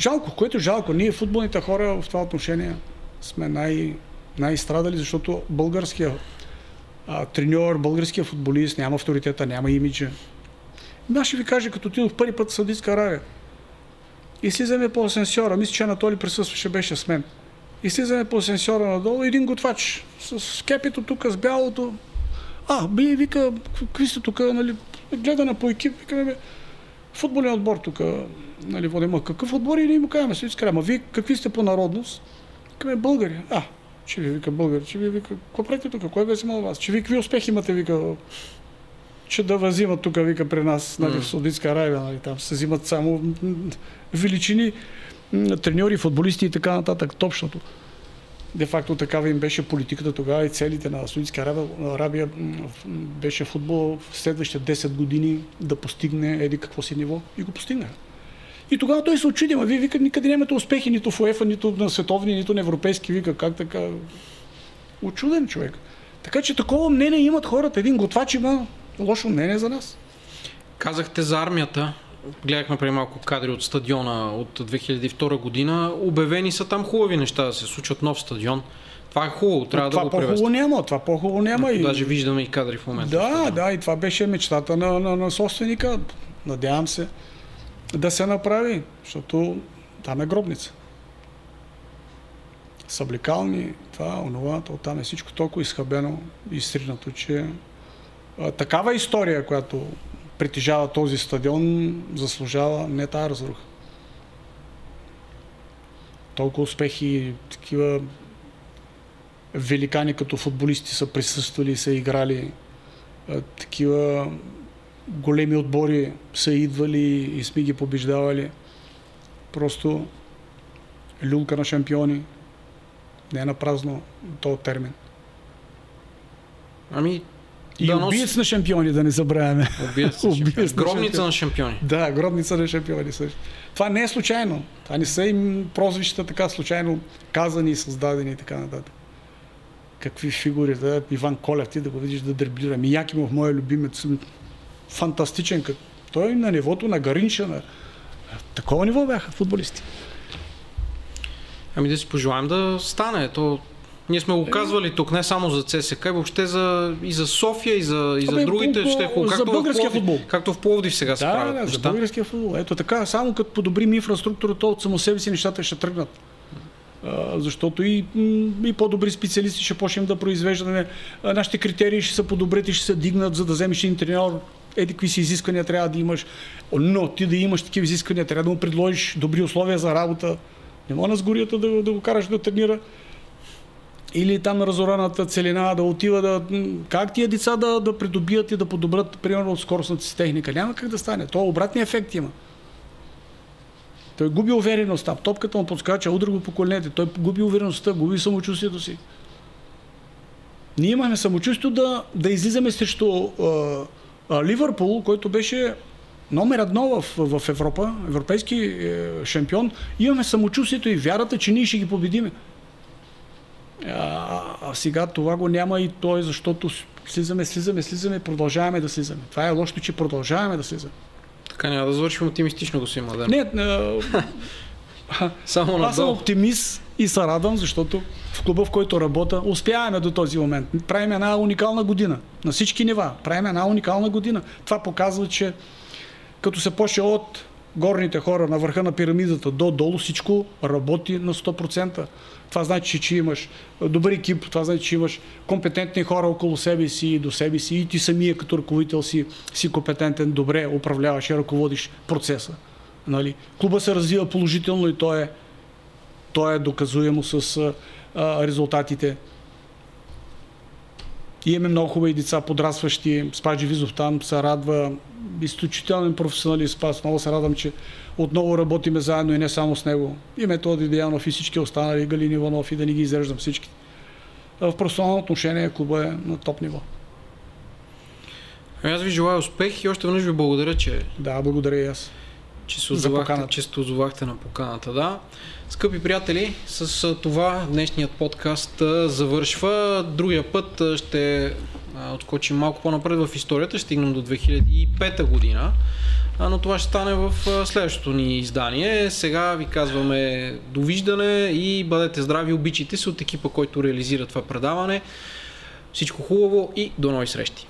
Жалко, което е жалко. Ние футболните хора в това отношение сме най- най-страдали, защото българския а, треньор, българския футболист няма авторитета, няма имиджа. Аз ще ви кажа, като отидох първи път в Саудитска Аравия и слизаме по асенсьора, мисля, че Анатолий присъстваше, беше с мен. И слизаме по асенсьора надолу, един готвач с кепито тук, с бялото. А, би, вика, какви сте тук, нали, гледана по екип, викаме, футболен отбор тук, нали, водим, а какъв отбор и ние му казваме, си ама вие какви сте по народност? Викаме, българи. А, че ви вика българи, че ви вика, какво правите тук, кой бе взимал вас? Че ви какви успехи имате, вика, че да възимат тук, вика, при нас, нали, в Саудитска Аравия, нали, там се взимат само величини, треньори, футболисти и така нататък, точното. Де факто такава им беше политиката тогава и целите на Саудитска Арабия, Арабия беше футбол в следващите 10 години да постигне еди какво си ниво и го постигнаха. И тогава той се очуди, а вие вика, никъде нямате успехи нито в УЕФА, нито на световни, нито на европейски, вика, как така? Очуден човек. Така че такова мнение имат хората. Един готвач има лошо мнение за нас. Казахте за армията. Гледахме преди малко кадри от стадиона от 2002 година. Обявени са там хубави неща да се случват нов стадион. Това е хубаво, трябва това да го по-хубаво няма, това по-хубаво няма. И... Даже виждаме и кадри в момента. Да, да, и това беше мечтата на, на, на собственика. Надявам се да се направи, защото там е гробница. Съблекални, това, онова, то там е всичко толкова изхабено и стринато, че а, такава история, която притежава този стадион, заслужава не тази разруха. Толкова успехи, такива великани като футболисти са присъствали са играли. Такива големи отбори са идвали и сме ги побеждавали. Просто люлка на шампиони. Не е на празно този термин. Ами, и да убиец на шампиони, да не забравяме. Убиец на. Гробница на шампиони. Да, гробница на шампиони също. Това не е случайно. Това не са им прозвища така случайно казани и създадени и така нататък. Какви фигури, да, Иван Колев, ти да го видиш да дреблира. Миякимов, моя любимец, фантастичен. Той на нивото на Гаринча, на такова ниво бяха футболисти. Ами да си пожелаем да стане. То ние сме го казвали тук не само за ЦСК, въобще за, и за София, и за, и за Абе, другите. По, ще, както за българския футбол. Както в Пловдив сега да, се правят. Да, за българския футбол. Ето така, само като подобрим инфраструктурата от само себе си, нещата ще тръгнат. А, защото и, и по-добри специалисти ще почнем да произвеждаме. Нашите критерии ще се подобрят и ще се дигнат, за да вземеш един треньор. Еди какви си изисквания трябва да имаш. Но ти да имаш такива изисквания, трябва да му предложиш добри условия за работа. Не мога на сгорията да, да го караш да тренира или там разораната целина да отива да... Как тия деца да, да придобият и да подобрят, примерно, скоростната си техника? Няма как да стане. То обратния ефект има. Той губи увереността. Топката му подскача, удра го по коленете. Той губи увереността, губи самочувствието си. Ние имаме самочувствие да, да излизаме срещу а, а, Ливърпул, който беше номер едно в, в Европа, европейски е, шампион. Имаме самочувствието и вярата, че ние ще ги победиме. А, а сега това го няма и то е защото слизаме, слизаме, слизаме, продължаваме да слизаме. Това е лошото, че продължаваме да слизаме. Така няма да завършим оптимистично, господин Младен. Не, а, Само аз съм оптимист и се радвам, защото в клуба, в който работя, успяваме до този момент. Правим една уникална година. На всички нива. Правим една уникална година. Това показва, че като се почне от горните хора на върха на пирамидата до долу, всичко работи на 100%. Това значи, че имаш добър екип, това значи, че имаш компетентни хора около себе си и до себе си и ти самия като ръководител си, си компетентен, добре управляваш и ръководиш процеса. Нали? Клуба се развива положително и то е, то е доказуемо с а, резултатите. И имаме много хубави деца, подрастващи. Спаджи Визов там се радва. изключителен професионалист. Аз много се радвам, че отново работиме заедно и не само с него. И Методи Диянов и всички останали, Галин Иванов и да ни ги изреждам всички. В професионално отношение клуба е на топ ниво. Аз ви желая успех и още веднъж ви благодаря, че... Да, благодаря и аз. Че се озовахте, че сте озовахте на поканата, да. Скъпи приятели, с това днешният подкаст завършва. Другия път ще отскочим малко по-напред в историята, ще стигнем до 2005 година, но това ще стане в следващото ни издание. Сега ви казваме довиждане и бъдете здрави, обичайте се от екипа, който реализира това предаване. Всичко хубаво и до нови срещи!